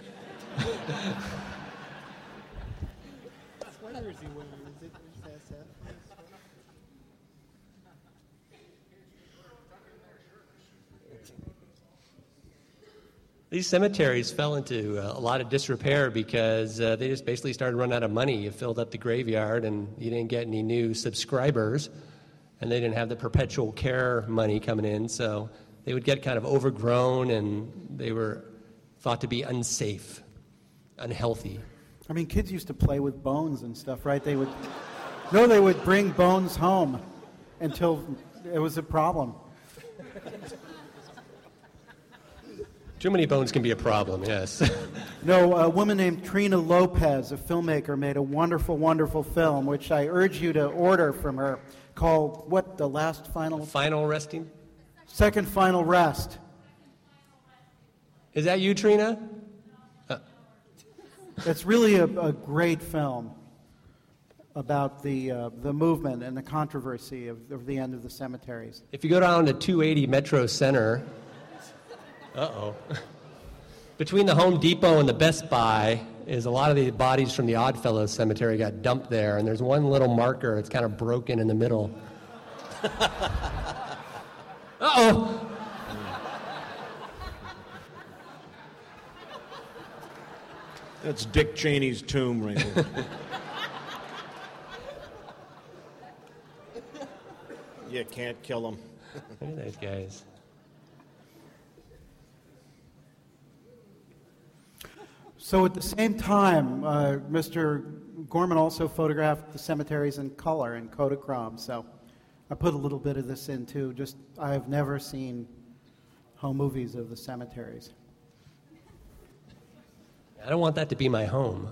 Where is he wearing? Is it is SF? These cemeteries fell into uh, a lot of disrepair because uh, they just basically started running out of money. You filled up the graveyard and you didn't get any new subscribers, and they didn't have the perpetual care money coming in, so they would get kind of overgrown and they were thought to be unsafe, unhealthy. I mean, kids used to play with bones and stuff, right? They would. No, they would bring bones home until it was a problem. Too many bones can be a problem, yes. No, a woman named Trina Lopez, a filmmaker, made a wonderful, wonderful film, which I urge you to order from her, called what? The last final, Final resting? second final rest. Is that you, Trina? It's really a, a great film about the uh, the movement and the controversy of, of the end of the cemeteries. If you go down to 280 Metro Center, uh oh. Between the Home Depot and the Best Buy is a lot of the bodies from the Oddfellows Cemetery got dumped there, and there's one little marker that's kind of broken in the middle. uh oh. That's Dick Cheney's tomb right there. you can't kill him. Look at those guys. So at the same time, uh, Mr. Gorman also photographed the cemeteries in color in Kodachrome. So I put a little bit of this in too. Just I have never seen home movies of the cemeteries. I don't want that to be my home.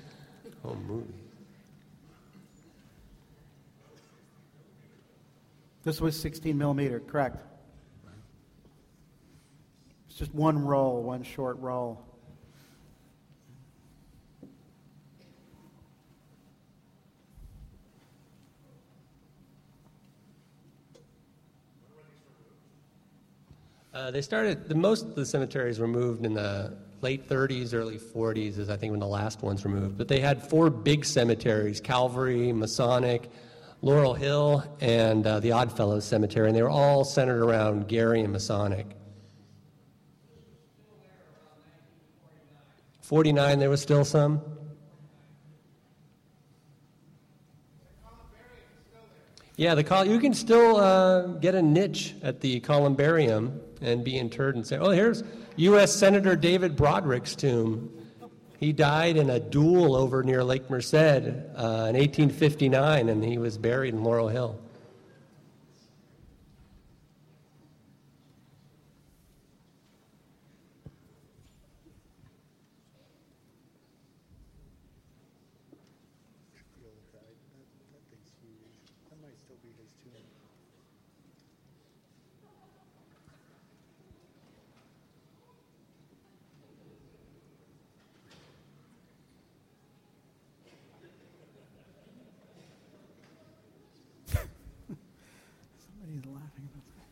home movie. This was 16 millimeter, correct? It's just one roll, one short roll. Uh, they started, the most of the cemeteries were moved in the late 30s, early 40s, is I think when the last ones were moved. But they had four big cemeteries Calvary, Masonic, Laurel Hill, and uh, the Oddfellows Cemetery, and they were all centered around Geary and Masonic. 49, there was still some. Yeah, the col- you can still uh, get a niche at the columbarium and be interred and say, "Oh, here's U.S. Senator David Broderick's tomb. He died in a duel over near Lake Merced uh, in 1859, and he was buried in Laurel Hill." That might still be his tomb. Somebody's laughing about that.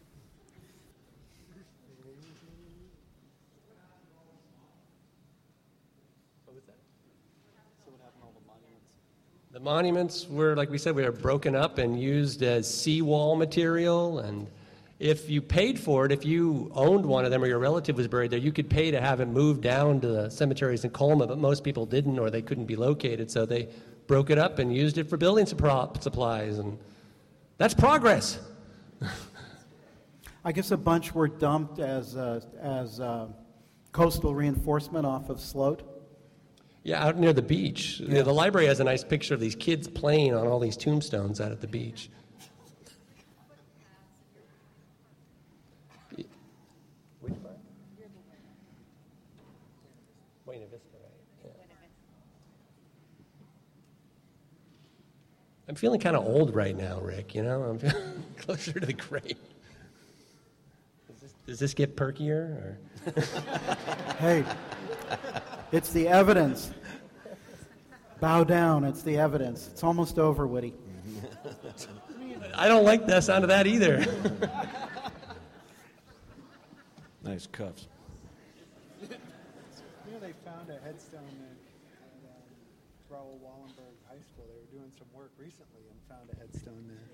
So what happened to all the monuments? The monuments were, like we said, we were broken up and used as seawall material. And if you paid for it, if you owned one of them or your relative was buried there, you could pay to have it moved down to the cemeteries in Colma. But most people didn't, or they couldn't be located, so they broke it up and used it for building supplies. And that's progress. I guess a bunch were dumped as, uh, as uh, coastal reinforcement off of Sloat. Yeah, out near the beach. Yeah, the library has a nice picture of these kids playing on all these tombstones out at the beach. Which part? Buena Vista, right? Yeah. I'm feeling kind of old right now, Rick. You know, I'm closer to the grave. Does this, does this get perkier? Or? Hey, it's the evidence. Bow down, it's the evidence. It's almost over, Woody. I don't like the sound of that either. Nice cuffs. You know, they found a headstone at, at um, Raoul Wallenberg High School. They were doing some work recently and found a headstone there.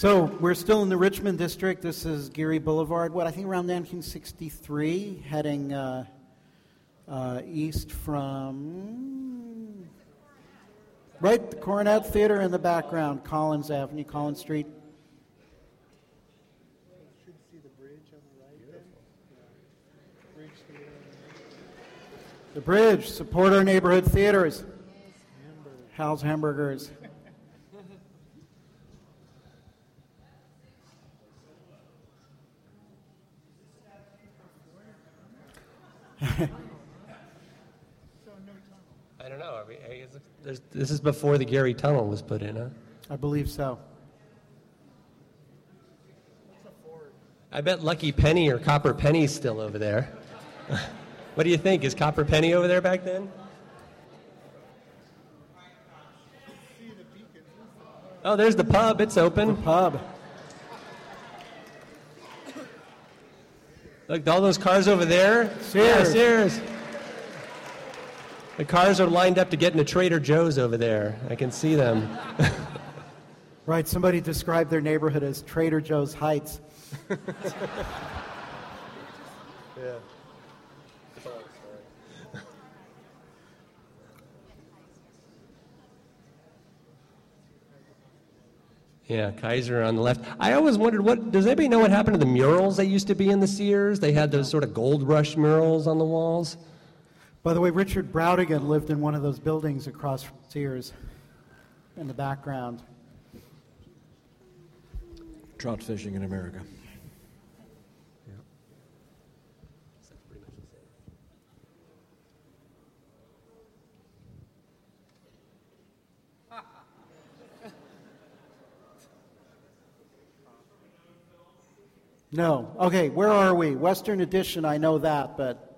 So we're still in the Richmond district. This is Geary Boulevard. What I think around 1963, heading uh, uh, east from right the Coronet Theater in the background, Collins Avenue, Collins Street. The bridge on the right there. Yeah. Bridge theater. The bridge. Support our neighborhood theaters. Hal's Hamburgers. I don't know. Are we, I guess there's- this is before the Geary Tunnel was put in, huh? I believe so. I bet Lucky Penny or Copper Penny's still over there. what do you think? Is Copper Penny over there back then? Oh, there's the pub. It's open. pub. Look, all those cars over there. Yeah, Sears. The cars are lined up to get into Trader Joe's over there. I can see them. Right, somebody described their neighborhood as Trader Joe's Heights. yeah. Yeah, Kaiser on the left. I always wondered what does anybody know what happened to the murals that used to be in the Sears? They had those sort of gold rush murals on the walls. By the way, Richard Brautigan lived in one of those buildings across from Sears in the background. Trout fishing in America. No. Okay, where are we? Western Addition, I know that, but.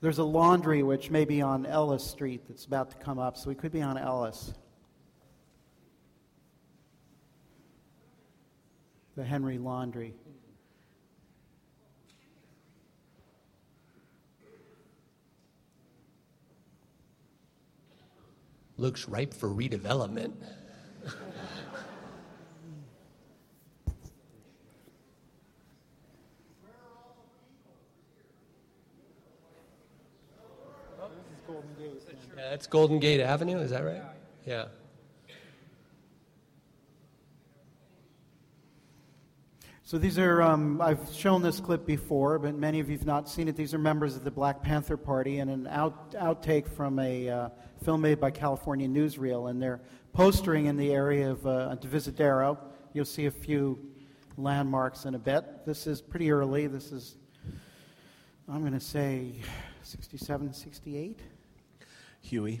There's a laundry which may be on Ellis Street that's about to come up, so we could be on Ellis. The Henry Laundry. Looks ripe for redevelopment. Yeah, that's Golden Gate Avenue, is that right? Yeah. So these are, um, I've shown this clip before, but many of you have not seen it. These are members of the Black Panther Party and an out, outtake from a uh, film made by California Newsreel. And they're postering in the area of uh, Divisadero. You'll see a few landmarks in a bit. This is pretty early. This is, I'm going to say, 67, 68. Huey.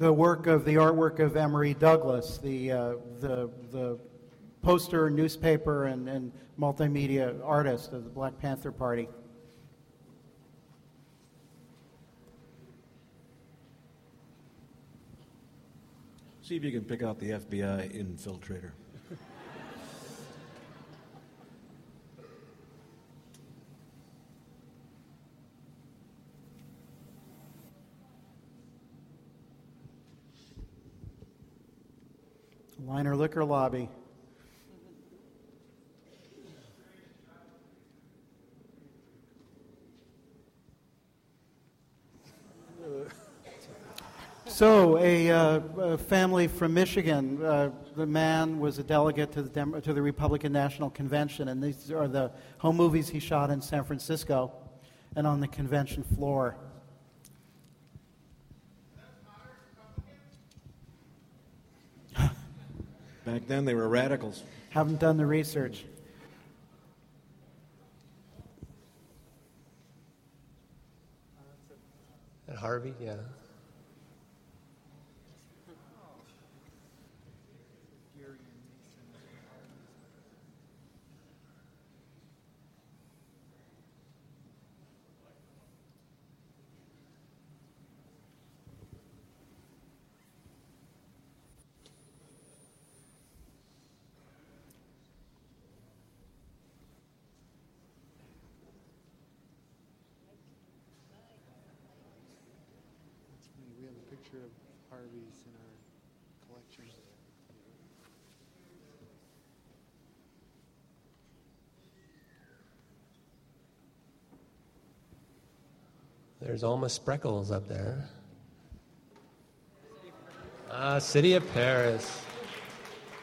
the work of the artwork of Emory Douglas, the, uh, the, the poster, newspaper, and, and multimedia artist of the Black Panther Party. See if you can pick out the FBI infiltrator. Liner Liquor Lobby. So, a, uh, a family from Michigan. Uh, the man was a delegate to the, Dem- to the Republican National Convention, and these are the home movies he shot in San Francisco and on the convention floor. Back then, they were radicals. Haven't done the research. At Harvey, yeah. Picture of Harvey's in our collection. There's Alma Spreckels up there. Ah, City of Paris.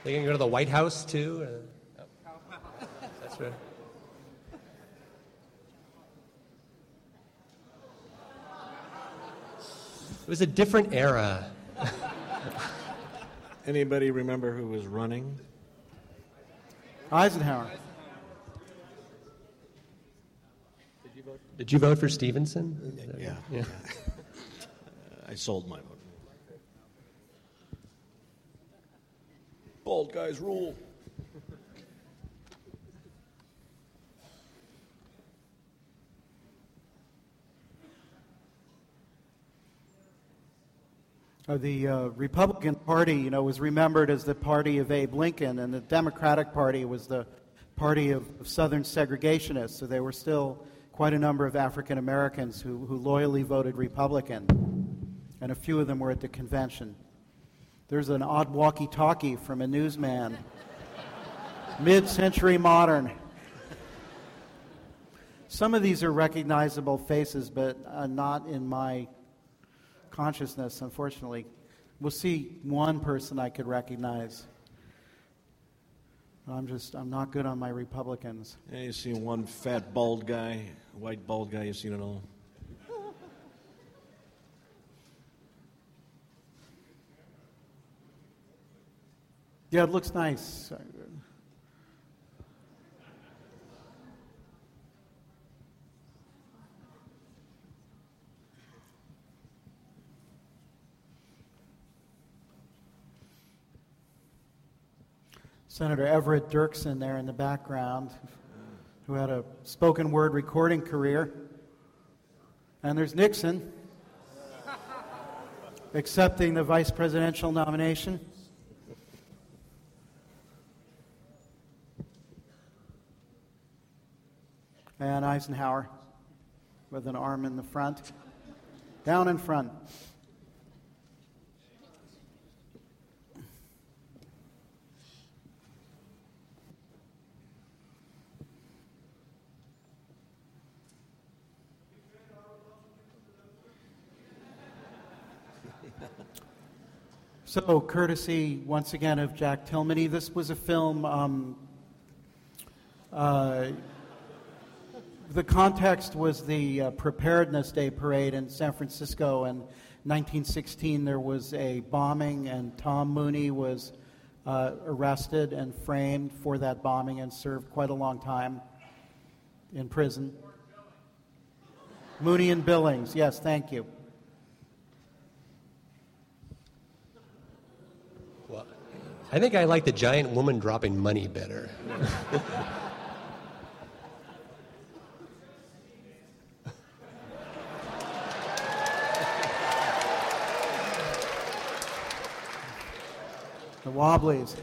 They can go to the White House too. Uh, oh. That's right. It was a different era. Anybody remember who was running? Eisenhower. Did you vote for Stevenson? Yeah. Yeah. I sold my vote. Bald guys rule. The uh, Republican Party, you know, was remembered as the party of Abe Lincoln, and the Democratic Party was the party of, of Southern segregationists. So there were still quite a number of African Americans who, who loyally voted Republican, and a few of them were at the convention. There's an odd walkie-talkie from a newsman, mid-century modern. Some of these are recognizable faces, but uh, not in my consciousness, unfortunately. We'll see one person I could recognize. I'm just, I'm not good on my Republicans. Yeah, you see one fat bald guy, white bald guy, you've seen it all. Yeah, it looks nice. Senator Everett Dirksen there in the background, who had a spoken word recording career. And there's Nixon accepting the vice presidential nomination. And Eisenhower with an arm in the front, down in front. So, courtesy once again of Jack Tillmany, this was a film. Um, uh, the context was the uh, Preparedness Day parade in San Francisco in 1916. There was a bombing, and Tom Mooney was uh, arrested and framed for that bombing and served quite a long time in prison. Mooney and Billings, yes, thank you. Well, I think I like the giant woman dropping money better. The Wobblies.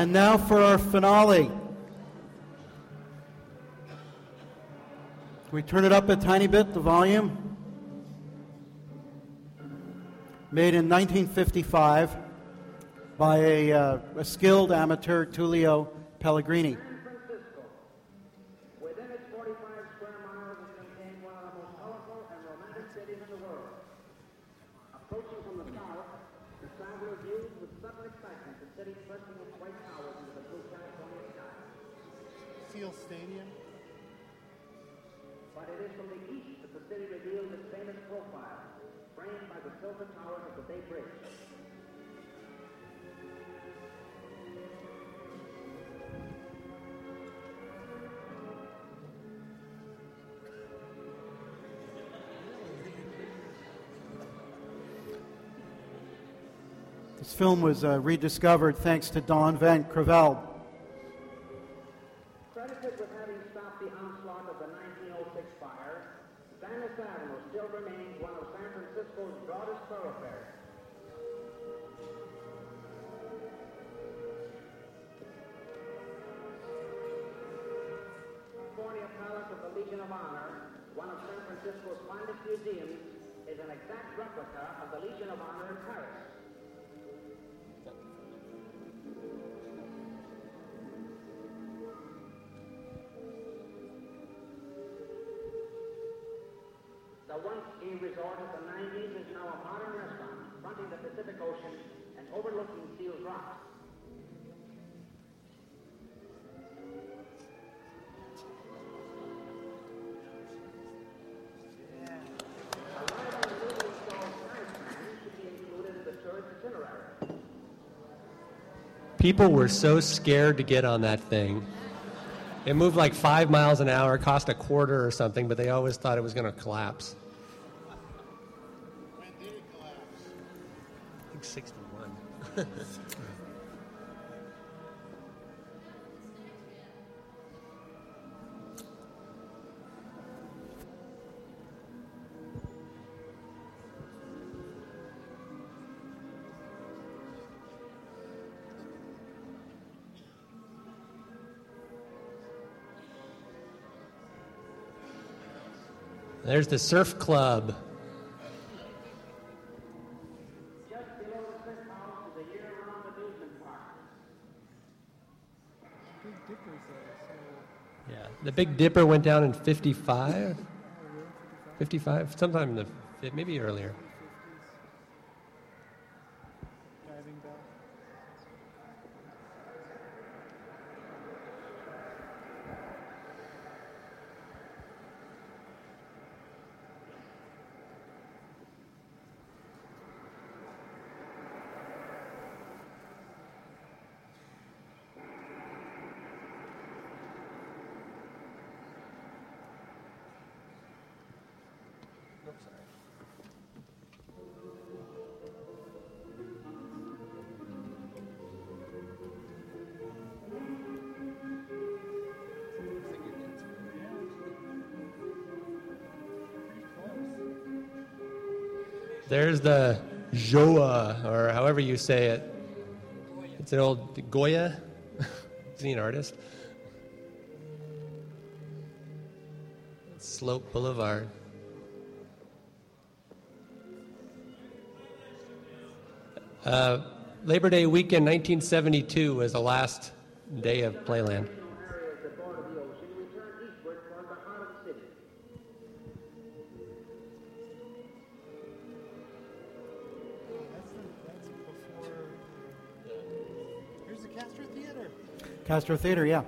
And now for our finale. Can We turn it up a tiny bit, the volume. Made in 1955 by a, uh, a skilled amateur, Tullio Pellegrini. Within its 45 square miles is contained one of the most colorful and romantic cities in the world. Approaching from the south, the traveler views with sudden excitement the city pressing its white towers into the blue California sky. Seal Stadium. But it is from the east that the city reveals its famous profile, framed by the silver towers of the Bay Bridge. This film was uh, rediscovered thanks to Don Van Creveld. People were so scared to get on that thing. It moved like five miles an hour, cost a quarter or something, but they always thought it was going to collapse. When did it collapse? I think 61. There's the surf club. Yeah. The Big Dipper went down in 55? 55? Sometime in the, maybe earlier. There's the Joa, or however you say it. It's an old Goya. Is he an artist? Sloat Boulevard. Uh, Labor Day weekend 1972 was the last day of Playland. Castro Theater, yeah.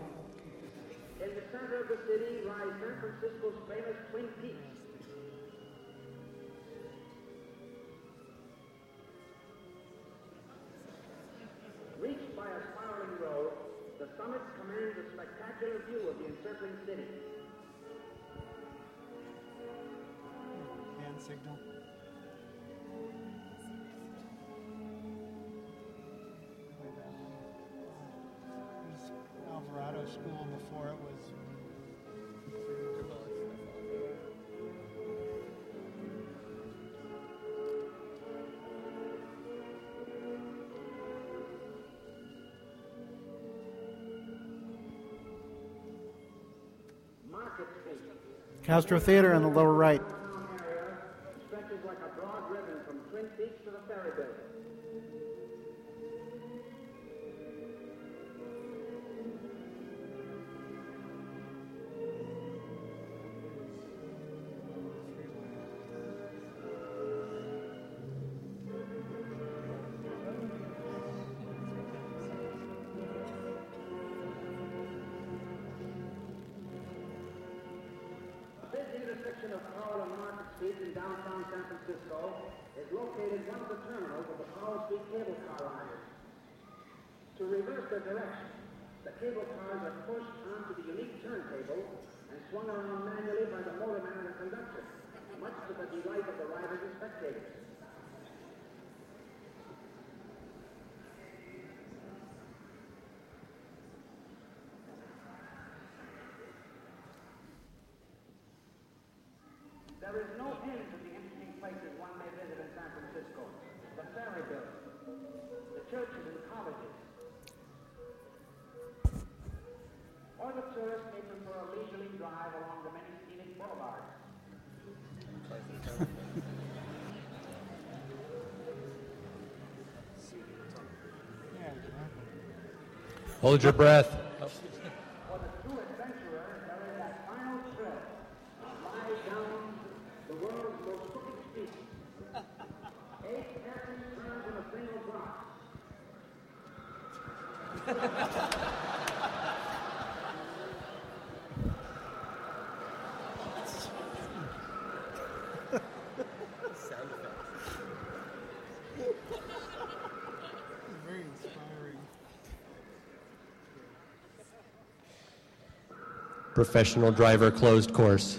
Castro Theater on the lower right. To reverse their direction, the cable cars are pushed onto the unique turntable and swung around manually by the motorman and conductor, much to the delight of the riders and spectators. Hold your breath. Professional driver closed course.